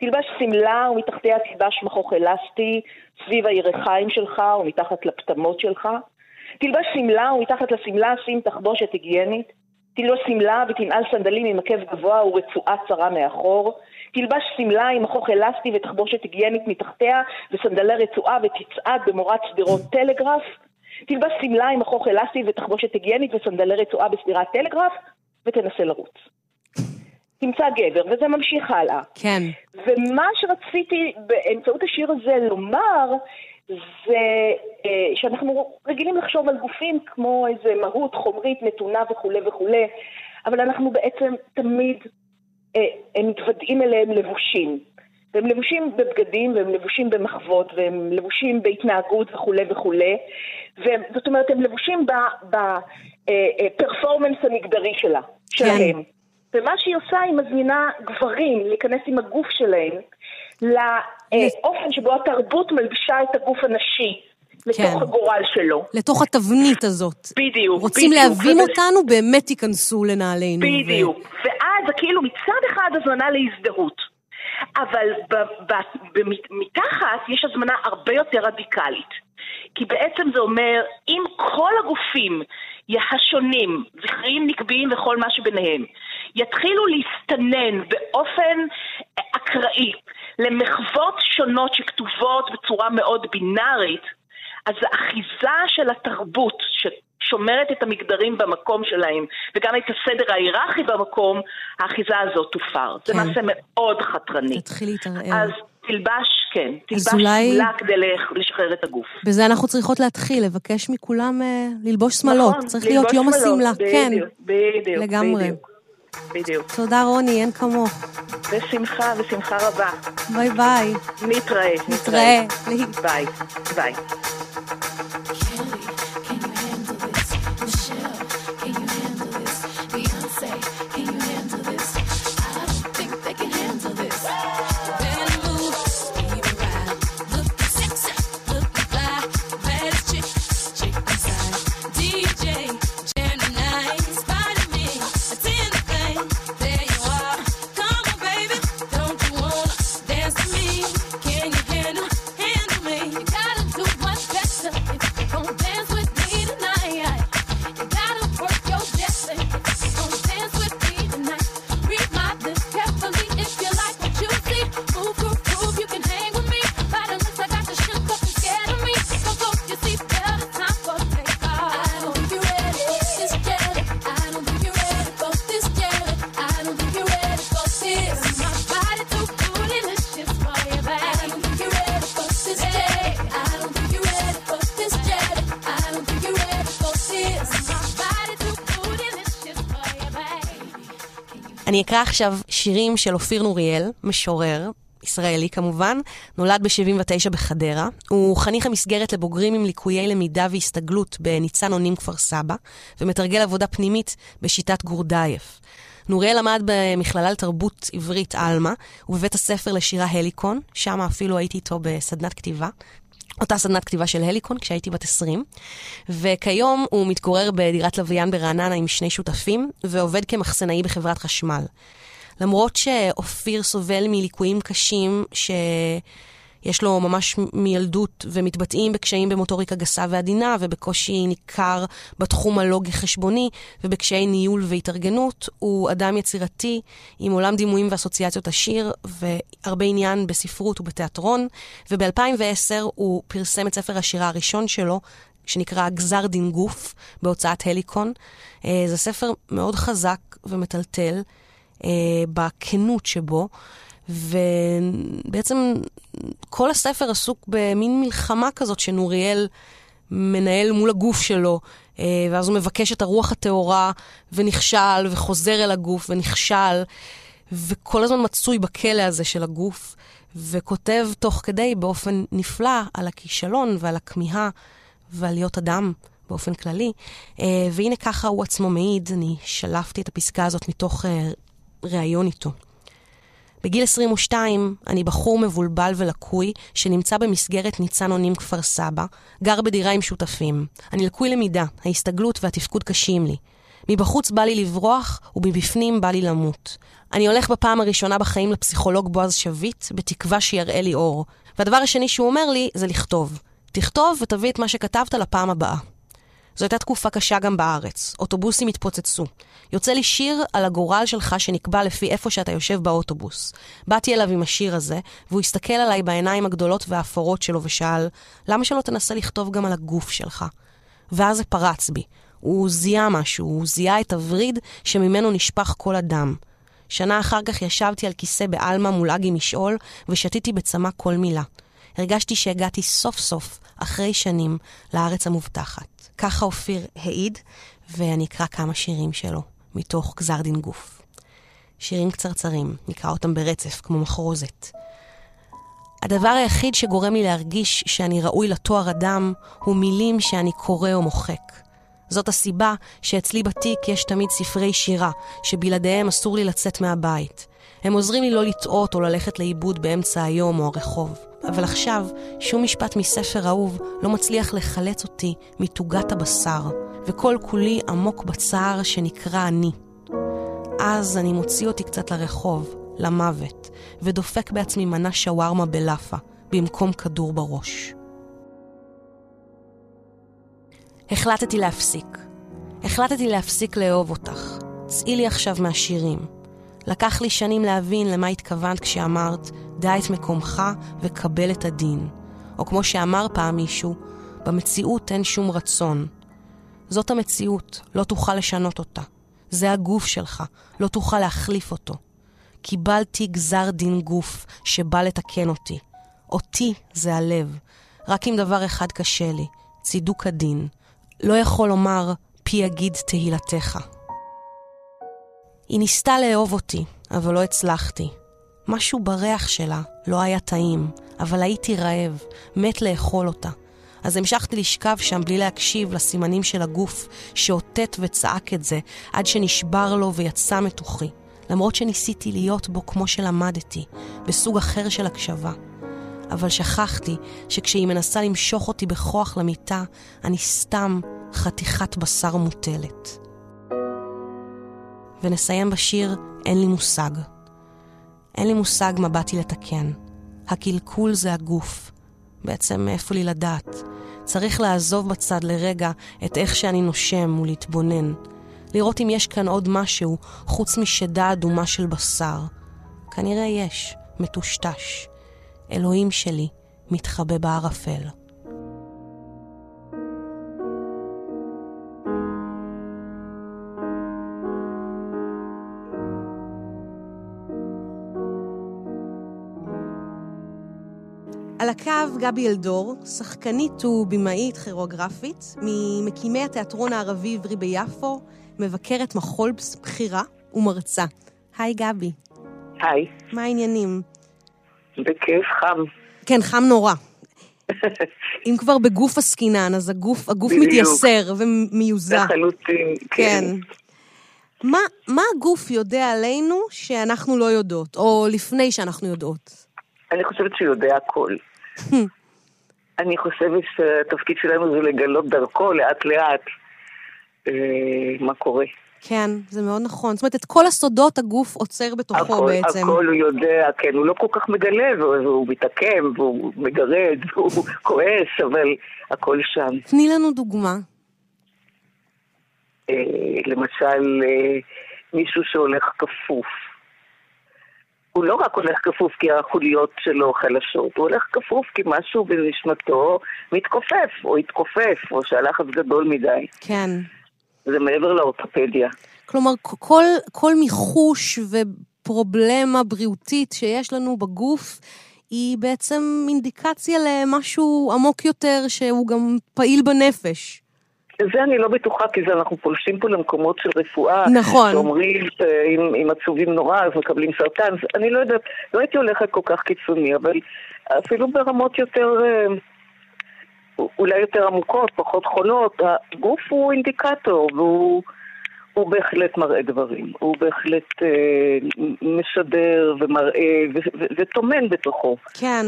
תלבש שמלה ומתחתיה תלבש מכוך אלסטי סביב הירכיים שלך ומתחת לפטמות שלך. תלבש שמלה ומתחת לשמלה שים תחבושת היגיינית. תלבש שמלה ותנעל סנדלים עם עקב גבוה ורצועה צרה מאחור. תלבש שמלה עם מכוך אלסטי ותחבושת היגיינית מתחתיה וסנדלי רצועה ותצעד במורד שדרות טלגרף. תלבש שמלה עם מכוך אלסטי ותחבושת היגיינית וסנדלי רצועה בסדירת טלגרף ותנסה לרוץ. תמצא גבר, וזה ממשיך הלאה. כן. ומה שרציתי באמצעות השיר הזה לומר, זה אה, שאנחנו רגילים לחשוב על גופים כמו איזה מהות חומרית נתונה וכולי וכולי, אבל אנחנו בעצם תמיד הם מתוודעים אליהם לבושים. והם לבושים בבגדים, והם לבושים במחוות, והם לבושים בהתנהגות וכולי וכולי. וזאת אומרת, הם לבושים בפרפורמנס המגדרי שלה, שלהם. ומה שהיא עושה, היא מזמינה גברים להיכנס עם הגוף שלהם לאופן שבו התרבות מלבישה את הגוף הנשי לתוך כן. הגורל שלו. לתוך התבנית הזאת. בדיוק, רוצים בדיוק. להבין וזה- אותנו, באמת תיכנסו לנעלינו. בדיוק. ואז זה כאילו מצד אחד הזמנה להזדהות. אבל ב- ב- במת- מתחת יש הזמנה הרבה יותר רדיקלית. כי בעצם זה אומר, אם כל הגופים השונים, זכריים, נקביים וכל מה שביניהם, יתחילו להסתנן באופן אקראי למחוות שונות שכתובות בצורה מאוד בינארית, אז האחיזה של התרבות ששומרת את המגדרים במקום שלהם וגם את הסדר ההיררכי במקום, האחיזה הזאת תופר. זה כן. מעשה מאוד חתרני. תתחיל להתערער. אז תלבש, כן, תלבש אולי- שמלה כדי לשחרר את הגוף. בזה אנחנו צריכות להתחיל, לבקש מכולם אה, ללבוש שמלות. נכון, צריך להיות יום השמלה. כן, בדיוק, לגמרי. בדיוק. בדיוק. תודה רוני, אין כמוך. בשמחה, בשמחה רבה. ביי ביי. נתראה. נתראה. לי. ביי. ביי. אני אקרא עכשיו שירים של אופיר נוריאל, משורר. ישראלי כמובן, נולד ב-79 בחדרה. הוא חניך המסגרת לבוגרים עם ליקויי למידה והסתגלות בניצן אונים כפר סבא, ומתרגל עבודה פנימית בשיטת גורדייף. נוריאל למד במכללה לתרבות עברית עלמה, ובבית הספר לשירה הליקון, שם אפילו הייתי איתו בסדנת כתיבה. אותה סדנת כתיבה של הליקון כשהייתי בת 20, וכיום הוא מתגורר בדירת לוויין ברעננה עם שני שותפים, ועובד כמחסנאי בחברת חשמל. למרות שאופיר סובל מליקויים קשים שיש לו ממש מילדות ומתבטאים בקשיים במוטוריקה גסה ועדינה ובקושי ניכר בתחום הלוגי-חשבוני ובקשיי ניהול והתארגנות, הוא אדם יצירתי עם עולם דימויים ואסוציאציות עשיר והרבה עניין בספרות ובתיאטרון, וב-2010 הוא פרסם את ספר השירה הראשון שלו, שנקרא גזר דין גוף, בהוצאת הליקון. אה, זה ספר מאוד חזק ומטלטל. אה, בכנות שבו, ובעצם כל הספר עסוק במין מלחמה כזאת שנוריאל מנהל מול הגוף שלו, אה, ואז הוא מבקש את הרוח הטהורה ונכשל, וחוזר אל הגוף ונכשל, וכל הזמן מצוי בכלא הזה של הגוף, וכותב תוך כדי באופן נפלא על הכישלון ועל הכמיהה ועל להיות אדם. באופן כללי, אה, והנה ככה הוא עצמו מעיד, אני שלפתי את הפסקה הזאת מתוך אה, ראיון איתו. בגיל 22 אני בחור מבולבל ולקוי שנמצא במסגרת ניצן אונים כפר סבא, גר בדירה עם שותפים. אני לקוי למידה, ההסתגלות והתפקוד קשים לי. מבחוץ בא לי לברוח ומבפנים בא לי למות. אני הולך בפעם הראשונה בחיים לפסיכולוג בועז שביט, בתקווה שיראה לי אור. והדבר השני שהוא אומר לי זה לכתוב. תכתוב ותביא את מה שכתבת לפעם הבאה. זו הייתה תקופה קשה גם בארץ. אוטובוסים התפוצצו. יוצא לי שיר על הגורל שלך שנקבע לפי איפה שאתה יושב באוטובוס. באתי אליו עם השיר הזה, והוא הסתכל עליי בעיניים הגדולות והאפורות שלו ושאל, למה שלא תנסה לכתוב גם על הגוף שלך? ואז זה פרץ בי. הוא זיהה משהו, הוא זיהה את הווריד שממנו נשפך כל הדם. שנה אחר כך ישבתי על כיסא בעלמא מול אגי משעול, ושתיתי בצמא כל מילה. הרגשתי שהגעתי סוף סוף, אחרי שנים, לארץ המובטחת. ככה אופיר העיד, ואני אקרא כמה שירים שלו, מתוך גזר דין גוף. שירים קצרצרים, נקרא אותם ברצף, כמו מחרוזת. הדבר היחיד שגורם לי להרגיש שאני ראוי לתואר אדם, הוא מילים שאני קורא או מוחק. זאת הסיבה שאצלי בתיק יש תמיד ספרי שירה, שבלעדיהם אסור לי לצאת מהבית. הם עוזרים לי לא לטעות או ללכת לאיבוד באמצע היום או הרחוב. אבל עכשיו, שום משפט מספר אהוב לא מצליח לחלץ אותי מתוגת הבשר, וכל כולי עמוק בצער שנקרא אני. אז אני מוציא אותי קצת לרחוב, למוות, ודופק בעצמי מנה שווארמה בלאפה, במקום כדור בראש. החלטתי להפסיק. החלטתי להפסיק לאהוב אותך. צאי לי עכשיו מהשירים. לקח לי שנים להבין למה התכוונת כשאמרת, דע את מקומך וקבל את הדין. או כמו שאמר פעם מישהו, במציאות אין שום רצון. זאת המציאות, לא תוכל לשנות אותה. זה הגוף שלך, לא תוכל להחליף אותו. קיבלתי גזר דין גוף שבא לתקן אותי. אותי זה הלב. רק אם דבר אחד קשה לי, צידוק הדין. לא יכול לומר, פי יגיד תהילתך. היא ניסתה לאהוב אותי, אבל לא הצלחתי. משהו בריח שלה לא היה טעים, אבל הייתי רעב, מת לאכול אותה. אז המשכתי לשכב שם בלי להקשיב לסימנים של הגוף, שאותת וצעק את זה, עד שנשבר לו ויצא מתוכי. למרות שניסיתי להיות בו כמו שלמדתי, בסוג אחר של הקשבה. אבל שכחתי שכשהיא מנסה למשוך אותי בכוח למיטה, אני סתם חתיכת בשר מוטלת. ונסיים בשיר "אין לי מושג". אין לי מושג מה באתי לתקן. הקלקול זה הגוף. בעצם מאיפה לי לדעת? צריך לעזוב בצד לרגע את איך שאני נושם ולהתבונן. לראות אם יש כאן עוד משהו חוץ משדה אדומה של בשר. כנראה יש, מטושטש. אלוהים שלי מתחבא בערפל. על הקו גבי אלדור, שחקנית ובימאית כירוגרפית, ממקימי התיאטרון הערבי-עברי ביפו, מבקרת מחול בכירה ומרצה. היי גבי, היי. מה העניינים? בכיף חם. כן, חם נורא. [laughs] אם כבר בגוף עסקינן, אז הגוף, הגוף בדיוק. מתייסר ומיוזע. לחלוטין, כן. כן. מה, מה הגוף יודע עלינו שאנחנו לא יודעות, או לפני שאנחנו יודעות? אני חושבת שהוא יודע הכל. [laughs] אני חושבת שהתפקיד שלנו זה לגלות דרכו לאט לאט אה, מה קורה. כן, זה מאוד נכון. זאת אומרת, את כל הסודות הגוף עוצר בתוכו הכל, בעצם. הכל הוא יודע, כן, הוא לא כל כך מגלה, והוא, מתעקם, והוא מגרד, [laughs] והוא כועס, אבל הכל שם. תני לנו דוגמה. אה, למשל, אה, מישהו שהולך כפוף. הוא לא רק הולך כפוף כי החוליות שלו חלשות, הוא הולך כפוף כי משהו בנשמתו מתכופף, או התכופף, או שהלחץ גדול מדי. כן. זה מעבר לאורתופדיה. כלומר, כל, כל מיחוש ופרובלמה בריאותית שיש לנו בגוף, היא בעצם אינדיקציה למשהו עמוק יותר שהוא גם פעיל בנפש. זה אני לא בטוחה, כי זה אנחנו פולשים פה למקומות של רפואה. נכון. שאומרים שאם אם עצובים נורא אז מקבלים סרטן. אני לא יודעת, לא הייתי הולכת כל כך קיצוני, אבל אפילו ברמות יותר, אה, אולי יותר עמוקות, פחות חולות, הגוף הוא אינדיקטור, והוא הוא בהחלט מראה דברים. הוא בהחלט אה, משדר ומראה ו- ו- וטומן בתוכו. כן.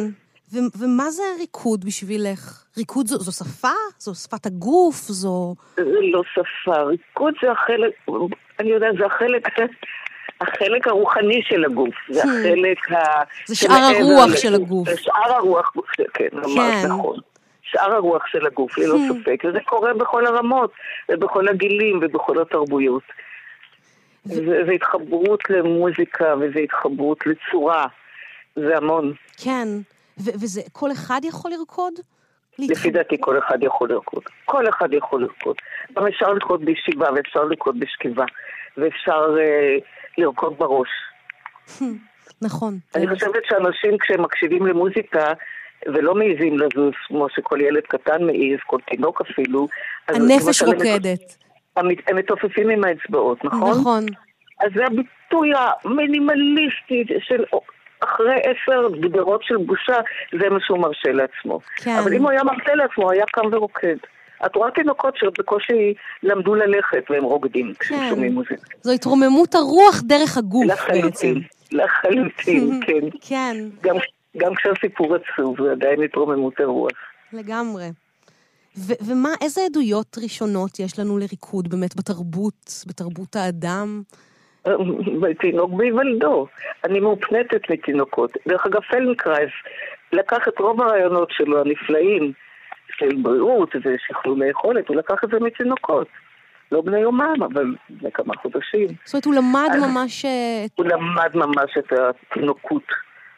ו- ומה זה ריקוד בשבילך? ריקוד זו, זו שפה? זו שפת הגוף? זו... זה לא שפה, ריקוד זה החלק, אני יודעת, זה החלק, החלק הרוחני של הגוף, זה Hmm. החלק ה... זה שאר הרוח. של הגוף. זה שאר הרוח, כן, כן. אמרת נכון. שאר הרוח של הגוף, ללא Hmm. ספק, וזה קורה בכל הרמות, ובכל הגילים, ובכל התרבויות. זה, זה התחברות למוזיקה, וזה התחברות לצורה, זה המון. כן. ו- וזה, כל אחד יכול לרקוד? לפי דעתי כל אחד יכול לרקוד. כל אחד יכול לרקוד. גם אפשר לרקוד בישיבה, ואפשר לרקוד בשכיבה, ואפשר אה, לרקוד בראש. [laughs] נכון. אני זה- חושבת שאנשים כשהם מקשיבים למוזיקה, ולא מעיזים לזוז, כמו שכל ילד קטן מעיז, כל תינוק אפילו, הנפש רוקדת. הם הם מתעופפים עם האצבעות, נכון? נכון. אז זה הביטוי המינימליסטי של אחרי עשר גדרות של בושה, זה מה שהוא מרשה לעצמו. כן. אבל אם הוא היה מרשה לעצמו, הוא היה קם ורוקד. את רואה תינוקות שבקושי למדו ללכת והם רוקדים כשהם כן. שומעים מוזיקה. זו התרוממות הרוח דרך הגוף בעצם. לחלוטין, לחלוטין, [laughs] כן. כן, גם, גם כשהסיפור עצוב, זה עדיין התרוממות הרוח. לגמרי. ו- ומה, איזה עדויות ראשונות יש לנו לריקוד באמת בתרבות, בתרבות האדם? [laughs] תינוק בהיוולדו. אני מאופנטת מתינוקות. דרך אגב, פלנקרייס לקח את רוב הרעיונות שלו, הנפלאים, של בריאות ושכלולי יכולת, הוא לקח את זה מתינוקות. לא בני יומם, אבל לפני כמה חודשים. זאת אומרת, הוא למד אז- ממש אה, הוא למד ממש את התינוקות.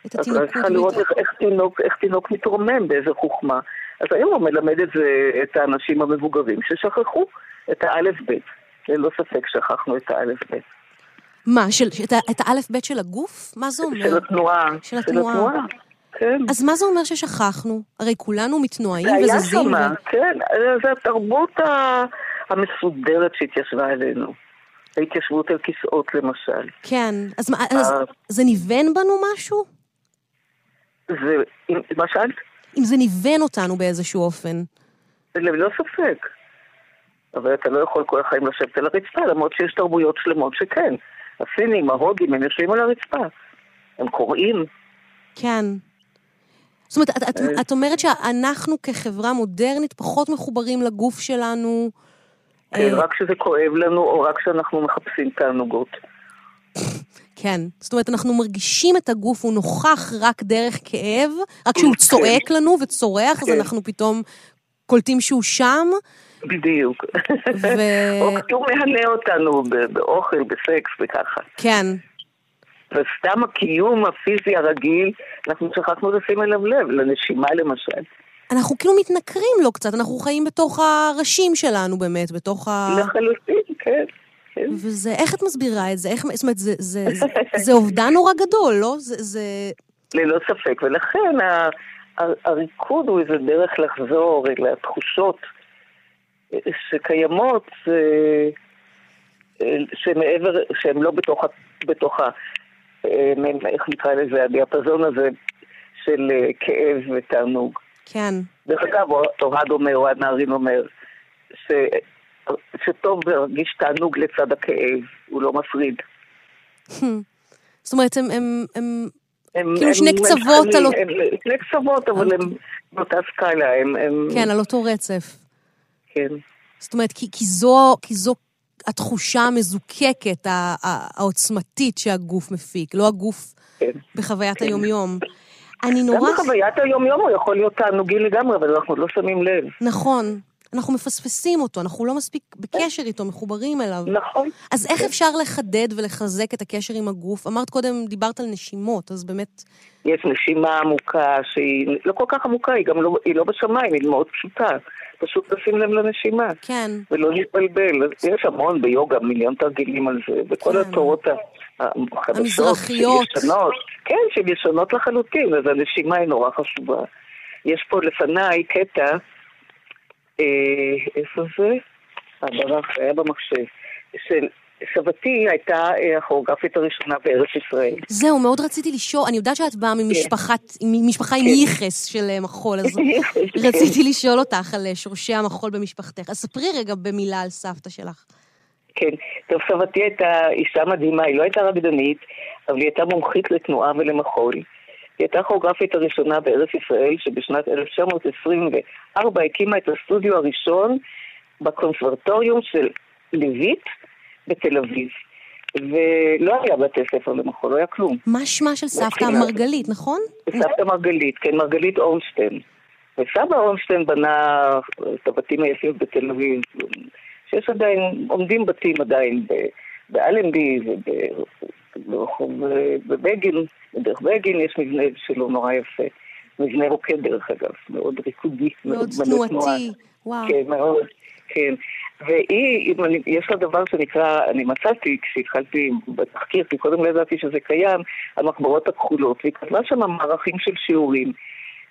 את אז התינוקות. צריכה לראות ואת- איך, איך, תינוק, איך תינוק מתרומם, באיזה חוכמה. אז היום הוא מלמד את זה את האנשים המבוגרים ששכחו את האלף-בית. ללא ספק שכחנו את האלף-בית. מה, של- את את האלף-בית של הגוף? מה זה אומר? של התנועה. של התנועה. כן. אז מה זה אומר ששכחנו? הרי כולנו מתנועים זה היה וזזים. שמה, ו- כן. זה התרבות ה- המסודרת שהתיישבה עלינו. ההתיישבות על כיסאות למשל. כן. אז מה, אז אה. זה ניוון בנו משהו? זה, מה שאלת? אם זה ניוון אותנו באיזשהו אופן. ללא ספק. אבל אתה לא יכול כל החיים לשבת על הרצפה, למרות שיש תרבויות שלמות שכן. הסינים, ההודים, הם יושבים על הרצפה. הם קוראים. כן. זאת אומרת, את, את, אה. את אומרת שאנחנו כחברה מודרנית פחות מחוברים לגוף שלנו. כן, אה, רק כשזה כואב לנו, או רק כשאנחנו מחפשים תענוגות. כן. זאת אומרת, אנחנו מרגישים את הגוף, הוא נוכח רק דרך כאב, רק כשהוא כן. צועק לנו וצורח, אז כן. אנחנו פתאום קולטים שהוא שם. בדיוק. ו- [laughs] או כשהוא מהנה אותנו באוכל, בסקס וככה. כן. וסתם הקיום הפיזי הרגיל, אנחנו שכחנו לשים אליו לב, לנשימה למשל. אנחנו כאילו מתנכרים לו קצת, אנחנו חיים בתוך הראשים שלנו באמת, בתוך ה... לחלוטין, כן. כן. וזה, איך את מסבירה את זה? איך, זאת אומרת, זה, זה, זה, זה אובדן נורא גדול, לא? זה, זה... ללא ספק, ולכן ה- ה- הריקוד הוא איזה דרך לחזור אל התחושות שקיימות, אה, שמעבר, שהן לא בתוך, בתוך ה... אה, איך נקרא לזה, הדיאפזון הזה של אה, כאב ותענוג. כן. דרך אגב, אוהד אומר, אוהד נהרין אומר, ש... שטוב להרגיש תענוג לצד הכאב, הוא לא מפריד. [laughs] זאת אומרת, הם, הם, הם הם, כאילו הם שני קצוות על אות- הם שני קצוות, אבל הם באותה סקאלה. הם כן, על אותו רצף. כן. זאת אומרת, כי, כי, זו, כי זו התחושה המזוקקת, העוצמתית שהגוף מפיק, לא הגוף כן. בחוויית כן. היומיום. אני גם נורא... בחוויית היום-יום הוא יכול להיות תענוגי לגמרי, אבל אנחנו לא שמים לב. נכון. אנחנו מפספסים אותו, אנחנו לא מספיק בקשר איתו, מחוברים אליו. נכון. אז איך אפשר לחדד ולחזק את הקשר עם הגוף? אמרת קודם, דיברת על נשימות, אז באמת... יש נשימה עמוקה שהיא לא כל כך עמוקה, היא גם לא, היא לא בשמיים, היא מאוד פשוטה. פשוט לשים לב לנשימה. כן. ולא להתבלבל. יש המון ביוגה, מיליון תרגילים על זה, וכל כן. התורות החדשות. המזרחיות. שישנות, כן, שהן ישנות לחלוטין, אז הנשימה היא נורא חשובה. יש פה לפניי קטע, איפה זה? אה, ברח, היה במחשב. של סבתי הייתה אה, הכוריאוגרפית הראשונה בארץ ישראל. זהו, מאוד רציתי לשאול, אני יודעת שאת באה ממשפחת, ממשפחה עם כן. ייחס של אה, מחול, אז [laughs] רציתי לשאול אותך על אה, שורשי המחול במשפחתך. אז ספרי רגע במילה על סבתא שלך. כן. טוב, סבתי הייתה אישה מדהימה, היא לא הייתה רקדנית, אבל היא הייתה מומחית לתנועה ולמחול. היא הייתה הכוריאוגרפית הראשונה בארץ ישראל, שבשנת 1924 הקימה את הסטודיו הראשון בקונסרטוריום של לויט בתל אביב. ולא היה בתי ספר למחול, לא היה כלום. מה שמה של סבתא. מרגלית, נכון? וסבתא מרגלית, כן, מרגלית אורנשטיין. וסבא אורנשטיין בנה את הבתים היפים בתל אביב, שיש עדיין, עומדים בתים עדיין באלנבי אה, בבגין, בדרך בגין יש מבנה שלו נורא יפה. מבנה רוקד דרך אגב, מאוד ריקודי. מאוד. תנועתי. וואו. כן, מאוד, כן. והיא, אני- יש לה דבר שנקרא, אני מצאתי כשהתחלתי בתחקיר, כי קודם לא ידעתי שזה קיים, המחברות הכחולות, והיא כתבה שם מערכים של שיעורים,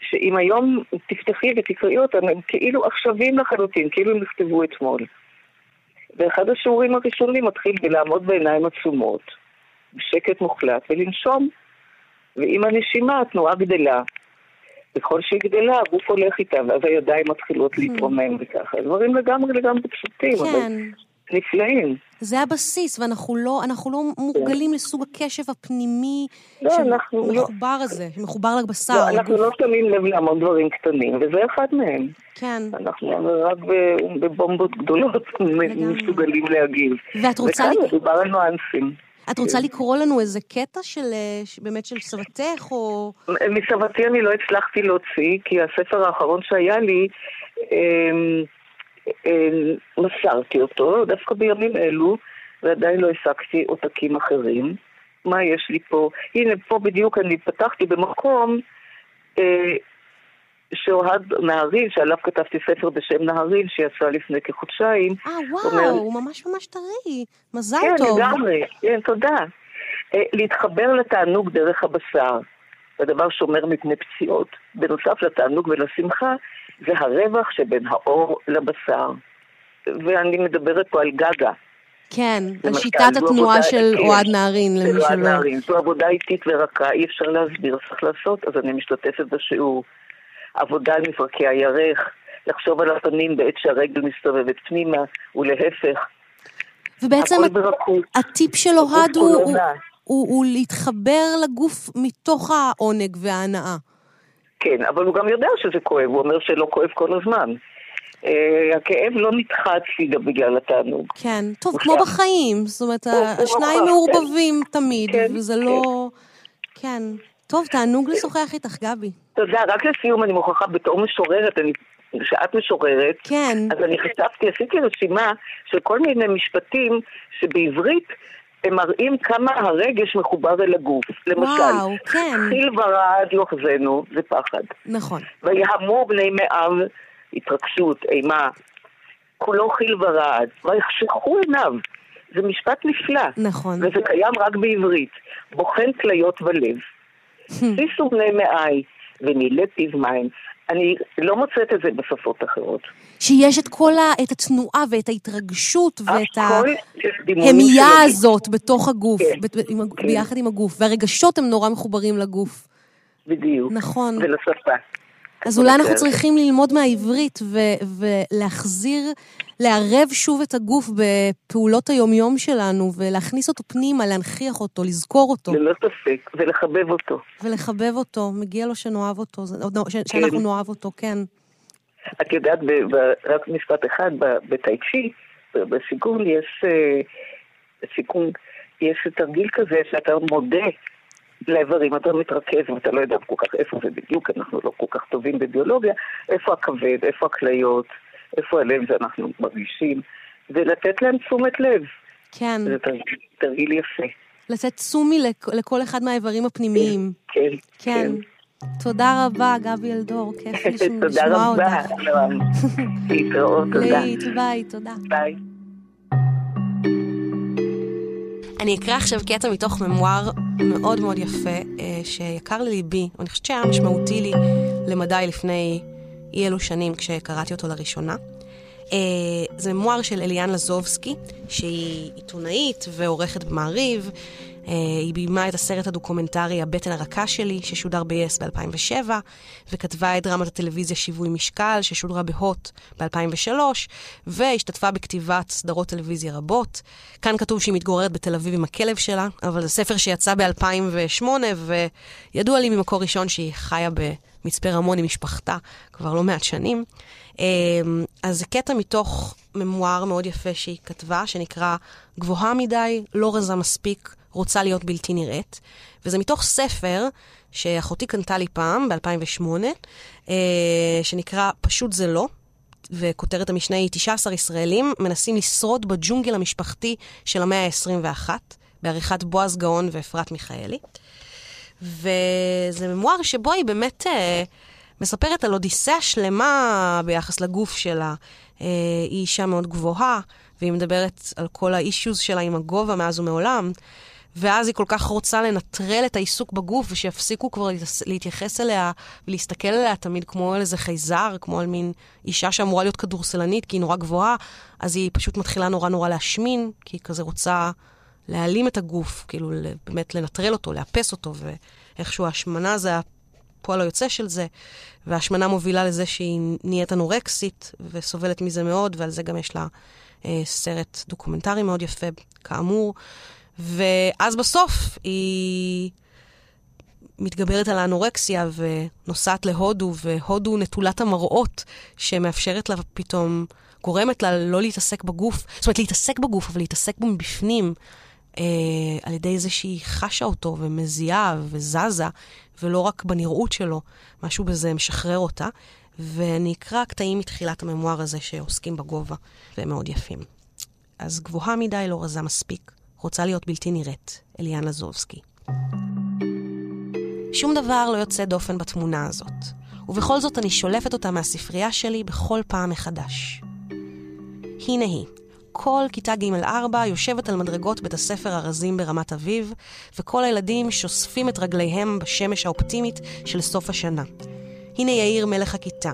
שאם היום תפתחי ותקראי אותם, הם כאילו עכשווים לחלוטין, כאילו הם נכתבו אתמול. ואחד השיעורים הראשונים מתחיל בלעמוד בעיניים עצומות, בשקט מוחלט, ולנשום. ועם הנשימה התנועה גדלה. ככל שהיא גדלה, הגוף הולך איתה, ואז הידיים מתחילות להתרומם וככה. דברים לגמרי לגמרי פשוטים, אבל כן. נפלאים. זה הבסיס, ואנחנו לא, אנחנו לא מורגלים לסוג הקשב הפנימי לא, אנחנו לא- שמחובר הזה, שמחובר לבשר, לא, אנחנו. לא שמים לב להמון דברים קטנים, וזה אחד מהם. כן. אנחנו רק בבומבות גדולות [laughs] מסוגלים להגיב. ואת רוצה וכאן לי- מדובר על ניואנסים. את רוצה לקרוא לנו איזה קטע של, אה, באמת של סבתך, או... מסבתי אני לא הצלחתי להוציא, כי הספר האחרון שהיה לי, אמ, אמ, מסרתי אותו, דווקא בימים אלו, ועדיין לא הסקתי עותקים אחרים. מה יש לי פה? הנה, פה בדיוק אני פתחתי במקום אה, שאוהד נהרין, שעליו כתבתי ספר בשם נהרין, שיצא לפני כחודשיים. אה, אומר- וואו, הוא ממש ממש טרי. מזל כן, טוב. לגמרי, כן, תודה. אה, להתחבר לתענוג דרך הבשר, זה דבר שומר מפני פציעות. בנוסף לתענוג ולשמחה, זה הרווח שבין האור לבשר. ואני מדברת פה על גגה. כן, על שיטת זו התנועה של כן, אוהד נהרין, למי של אוהד שלא... נהרין. זו עבודה איטית ורכה, אי אפשר להסביר, צריך לעשות, אז אני משתתפת בשיעור. עבודה על מפרקי הירך, לחשוב על הפנים בעת שהרגל מסתובבת פנימה, ולהפך. ובעצם הכל ברכות. הטיפ של אוהד הוא- הוא-. הוא הוא להתחבר לגוף מתוך העונג וההנאה. כן, אבל הוא גם יודע שזה כואב, הוא אומר שלא כואב כל הזמן. אה, הכאב לא נדחה אצלי גם בגלל התענוג. כן, טוב. כמו בחיים, זאת אומרת, השניים בחיים, מעורבבים תמיד, כן, וזה לא... כן. טוב, תענוג לשוחח איתך, גבי. תודה, רק לסיום אני מוכרחה בתור משוררת, אני, שאת משוררת, כן, אז אני חשבתי, עשיתי רשימה של כל מיני משפטים שבעברית הם מראים כמה הרגש מחובר אל הגוף. למשל, וואו, כן. חיל ורעד יאחזנו, זה פחד. נכון. ויהמו בני מאב, התרגשות, אימה. כולו חיל ורעד, ויחשכו עיניו. זה משפט נפלא. נכון. וזה קיים רק בעברית. בוחן כליות ולב. שישו בני מאי, ומילא פיו מים. אני לא מוצאת את זה בשפות אחרות. שיש את כל ה... את התנועה ואת ההתרגשות ואת ההמייה. הזאת בתוך הגוף, כן, הג- כן. ביחד עם הגוף, והרגשות הם נורא מחוברים לגוף. בדיוק. נכון. ולשפה. אז אולי אנחנו. צריכים ללמוד מהעברית ו- ולהחזיר, לערב שוב את הגוף בפעולות היומיום שלנו ולהכניס אותו פנימה, להנכיח אותו, לזכור אותו ללא ספק, ולחבב אותו. ולחבב אותו. מגיע לו שנאהב אותו, ש- שאנחנו נאהב אותו, כן. את יודעת, ב- ב- רק משפט אחד, ב- בטאי צ'י, ב- בסיכון יש, אה, בסיכון יש תרגיל כזה שאתה מודה לאיברים, אתה מתרכז ואתה לא יודע כל כך איפה זה בדיוק, אנחנו לא כל כך טובים בביולוגיה, איפה הכבד, איפה הכליות, איפה הלב שאנחנו מרגישים, ולתת להם תשומת לב. כן, זה תרגיל, תרגיל יפה. לתת תשומי לכ- לכל אחד מהאיברים הפנימיים. כן, כן. תודה רבה, גבי אלדור, כיף [laughs] לשמוע אותך. תודה רבה, נועם. להתראות, תודה. ביי, תודה. ביי. אני אקרא עכשיו קטע מתוך ממואר מאוד מאוד יפה, אה, שיקר לליבי, אני חושבת שהיה משמעותי לי למדי לפני אי אלו שנים כשקראתי אותו לראשונה. אה, זה ממואר של אליאן לזובסקי, שהיא עיתונאית ועורכת במעריב. אה, היא ביימה את הסרט הדוקומנטרי "הבטן הרכה שלי", ששודר ב-yes ב-2007, וכתבה את דרמת הטלוויזיה שיווי משקל, ששודרה בהוט ב-2003, והשתתפה בכתיבת סדרות טלוויזיה רבות. כאן כתוב שהיא מתגוררת בתל אביב עם הכלב שלה, אבל זה ספר שיצא ב-2008, וידוע לי ממקור ראשון שהיא חיה במצפה רמון עם משפחתה כבר לא מעט שנים. אמ, אז זה קטע מתוך ממואר מאוד יפה שהיא כתבה, שנקרא גבוהה מדי, לא רזה מספיק, רוצה להיות בלתי נראית. וזה מתוך ספר שאחותי קנתה לי פעם, ב-2008, אה, שנקרא פשוט זה לא. וכותרת המשנה היא 19 ישראלים מנסים לשרוד בג'ונגל המשפחתי של המאה ה-21, בעריכת בועז גאון ואפרת מיכאלי. וזה ממואר שבו היא באמת אה, מספרת על אודיסאה שלמה ביחס לגוף שלה. אה, היא אישה מאוד גבוהה, והיא מדברת על כל האישיוז שלה עם הגובה מאז ומעולם. ואז היא כל כך רוצה לנטרל את העיסוק בגוף, ושיפסיקו כבר להתייחס אליה ולהסתכל עליה תמיד כמו על איזה חייזר, כמו על מין אישה שאמורה להיות כדורסלנית, כי היא נורא גבוהה, אז היא פשוט מתחילה נורא נורא להשמין, כי היא כזה רוצה להעלים את הגוף, כאילו באמת לנטרל אותו, לאפס אותו, ואיכשהו ההשמנה זה הפועל היוצא של זה, וההשמנה מובילה לזה שהיא נהיית אנורקסית, וסובלת מזה מאוד, ועל זה גם יש לה אה, סרט דוקומנטרי מאוד יפה, כאמור. ואז בסוף היא מתגברת על האנורקסיה ונוסעת להודו, והודו נטולת המראות שמאפשרת לה פתאום, גורמת לה לא להתעסק בגוף, זאת אומרת להתעסק בגוף, אבל להתעסק בו מבפנים, אה, על ידי זה שהיא חשה אותו ומזיעה וזזה, ולא רק בנראות שלו, משהו בזה משחרר אותה. ואני אקרא קטעים מתחילת הממואר הזה שעוסקים בגובה, והם מאוד יפים. אז גבוהה מדי לא רזה מספיק, רוצה להיות בלתי נראית, אליאן לזובסקי. שום דבר לא יוצא דופן בתמונה הזאת, ובכל זאת אני שולפת אותה מהספרייה שלי בכל פעם מחדש. הנה היא, כל כיתה ג'-4 יושבת על מדרגות בית הספר הרזים ברמת אביב, וכל הילדים שוספים את רגליהם בשמש האופטימית של סוף השנה. הנה יאיר מלך הכיתה.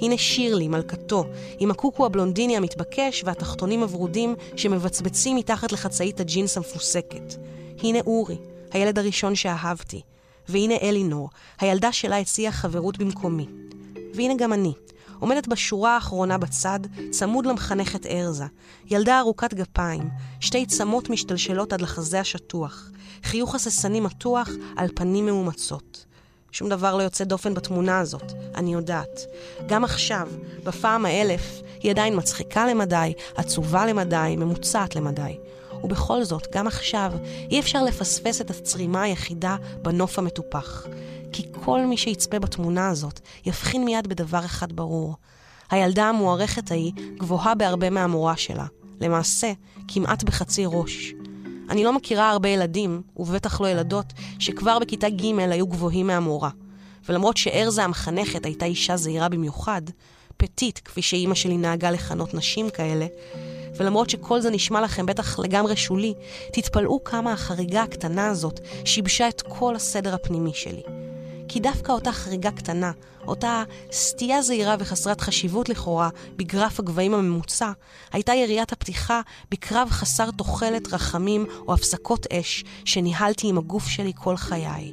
הנה שירלי, מלכתו, עם הקוקו הבלונדיני המתבקש והתחתונים הוורודים שמבצבצים מתחת לחצאית הג'ינס המפוסקת. הנה אורי, הילד הראשון שאהבתי. והנה אלינור, הילדה שלה הציעה חברות במקומי. והנה גם אני, עומדת בשורה האחרונה בצד, צמוד למחנכת ארזה. ילדה ארוכת גפיים, שתי צמות משתלשלות עד לחזה השטוח, חיוך הססני מתוח על פנים מאומצות. שום דבר לא יוצא דופן בתמונה הזאת, אני יודעת. גם עכשיו, בפעם האלף, היא עדיין מצחיקה למדי, עצובה למדי, ממוצעת למדי. ובכל זאת, גם עכשיו, אי אפשר לפספס את הצרימה היחידה בנוף המטופח. כי כל מי שיצפה בתמונה הזאת, יבחין מיד בדבר אחד ברור. הילדה המוערכת ההיא גבוהה בהרבה מהמורה שלה. למעשה, כמעט בחצי ראש. אני לא מכירה הרבה ילדים, ובטח לא ילדות, שכבר בכיתה ג' היו גבוהים מהמורה. ולמרות שארזה המחנכת הייתה אישה זהירה במיוחד, פטית, כפי שאימא שלי נהגה לכנות נשים כאלה, ולמרות שכל זה נשמע לכם בטח לגמרי שולי, תתפלאו כמה החריגה הקטנה הזאת שיבשה את כל הסדר הפנימי שלי. כי דווקא אותה חריגה קטנה, אותה סטייה זהירה וחסרת חשיבות לכאורה בגרף הגבהים הממוצע, הייתה יריית הפתיחה בקרב חסר תוחלת רחמים או הפסקות אש שניהלתי עם הגוף שלי כל חיי.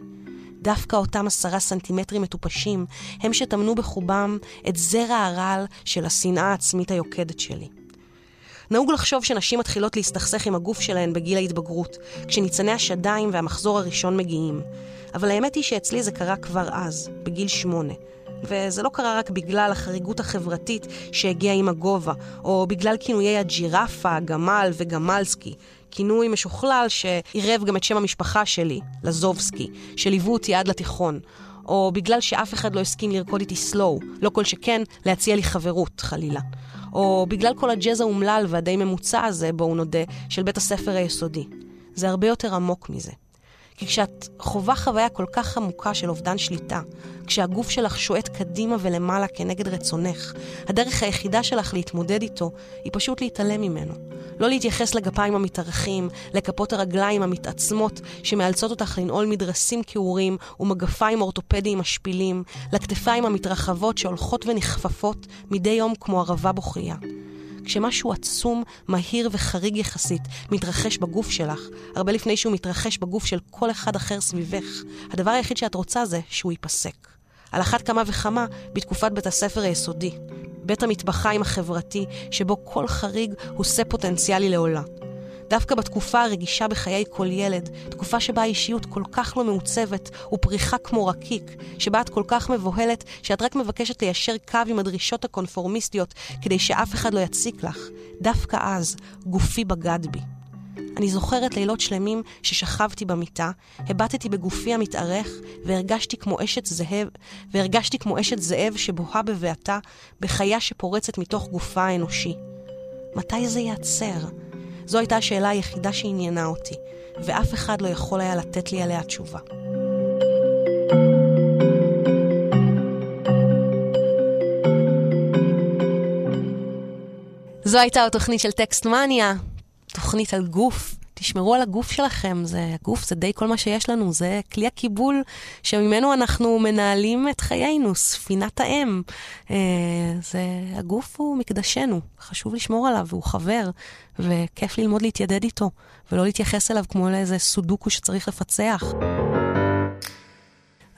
דווקא אותם עשרה סנטימטרים מטופשים הם שטמנו בחובם את זרע הרעל של השנאה העצמית היוקדת שלי. נהוג לחשוב שנשים מתחילות להסתכסך עם הגוף שלהן בגיל ההתבגרות, כשניצני השדיים והמחזור הראשון מגיעים. אבל האמת היא שאצלי זה קרה כבר אז, בגיל שמונה. וזה לא קרה רק בגלל החריגות החברתית שהגיעה עם הגובה, או בגלל כינויי הג'ירפה, גמל וגמלסקי, כינוי משוכלל שעירב גם את שם המשפחה שלי, לזובסקי, שליוו אותי עד לתיכון, או בגלל שאף אחד לא הסכים לרקוד איתי סלואו, לא כל שכן להציע לי חברות, חלילה. או בגלל כל הג'אז האומלל והדי ממוצע הזה, בואו נודה, של בית הספר היסודי. זה הרבה יותר עמוק מזה. כי כשאת חווה חוויה כל כך עמוקה של אובדן שליטה, כשהגוף שלך שועט קדימה ולמעלה כנגד רצונך, הדרך היחידה שלך להתמודד איתו היא פשוט להתעלם ממנו. לא להתייחס לגפיים המתארחים, לכפות הרגליים המתעצמות שמאלצות אותך לנעול מדרסים כעורים ומגפיים אורתופדיים משפילים, לכתפיים המתרחבות שהולכות ונכפפות מדי יום כמו ערבה בוכייה. כשמשהו עצום, מהיר וחריג יחסית מתרחש בגוף שלך, הרבה לפני שהוא מתרחש בגוף של כל אחד אחר סביבך, הדבר היחיד שאת רוצה זה שהוא ייפסק. על אחת כמה וכמה בתקופת בית הספר היסודי, בית המטבחיים החברתי, שבו כל חריג הוא שא פוטנציאלי לעולה. דווקא בתקופה הרגישה בחיי כל ילד, תקופה שבה האישיות כל כך לא מעוצבת ופריחה כמו רקיק, שבה את כל כך מבוהלת שאת רק מבקשת ליישר קו עם הדרישות הקונפורמיסטיות כדי שאף אחד לא יציק לך, דווקא אז גופי בגד בי. אני זוכרת לילות שלמים ששכבתי במיטה, הבטתי בגופי המתארך, והרגשתי כמו אשת זאב, והרגשתי כמו אשת זאב שבוהה בבעתה, בחיה שפורצת מתוך גופה האנושי. מתי זה ייעצר? זו הייתה השאלה היחידה שעניינה אותי, ואף אחד לא יכול היה לתת לי עליה תשובה. זו הייתה התוכנית של טקסט מניה, תוכנית על גוף. תשמרו על הגוף שלכם, זה הגוף, זה די כל מה שיש לנו, זה כלי הקיבול שממנו אנחנו מנהלים את חיינו, ספינת האם. אה, זה, הגוף הוא מקדשנו, חשוב לשמור עליו, והוא חבר, וכיף ללמוד להתיידד איתו, ולא להתייחס אליו כמו לאיזה סודוקו שצריך לפצח.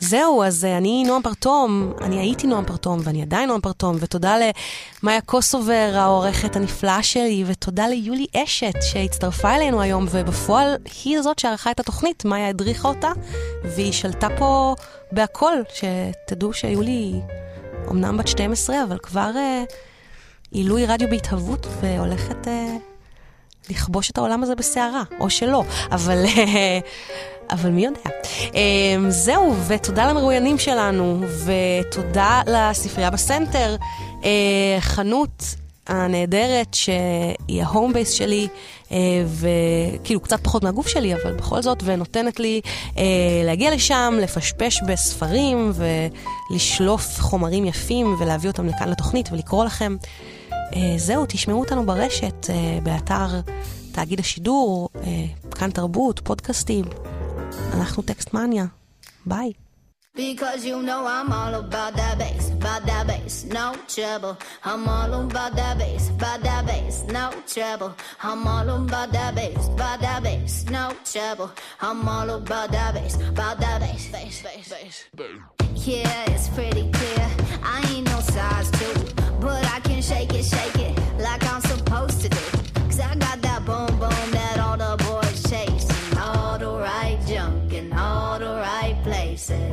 זהו, אז אה, אני נועם פרטום, אני הייתי נועם פרטום ואני עדיין נועם פרטום, ותודה למאיה קוסובר, העורכת הנפלאה שלי, ותודה ליולי אשת שהצטרפה אלינו היום, ובפועל היא זאת שערכה את התוכנית, מאיה הדריכה אותה, והיא שלטה פה בהכל, שתדעו שיולי אמנם בת 12, אבל כבר אה, אילוי רדיו בהתהוות, והולכת... אה, לכבוש את העולם הזה בסערה, או שלא, אבל, אה, אבל מי יודע. אה, זהו, ותודה למרואיינים שלנו, ותודה לספרייה בסנטר, אה, חנות הנהדרת שהיא ה home base שלי, וכאילו קצת פחות מהגוף שלי, אבל בכל זאת, ונותנת לי להגיע לשם, לפשפש בספרים ולשלוף חומרים יפים ולהביא אותם לכאן לתוכנית ולקרוא לכם. אה, זהו, תשמעו אותנו ברשת, אה, באתר תאגיד השידור, אה, כאן תרבות, פודקאסטים. אנחנו טקסט מניה. ביי. Because you know I'm all about that bass, about that bass, no trouble. I'm all about that bass, about that bass, no trouble. I'm all about that bass, about that bass, no trouble. I'm all about that bass, about that bass, bass, bass, bass. Yeah, it's pretty clear. I ain't no size two,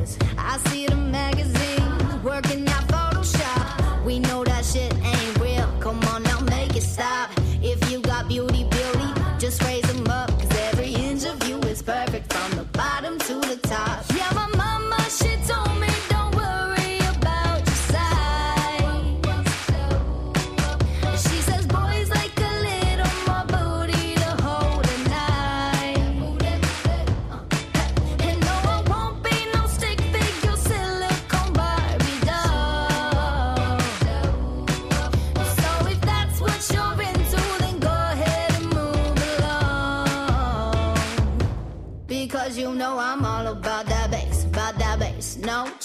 I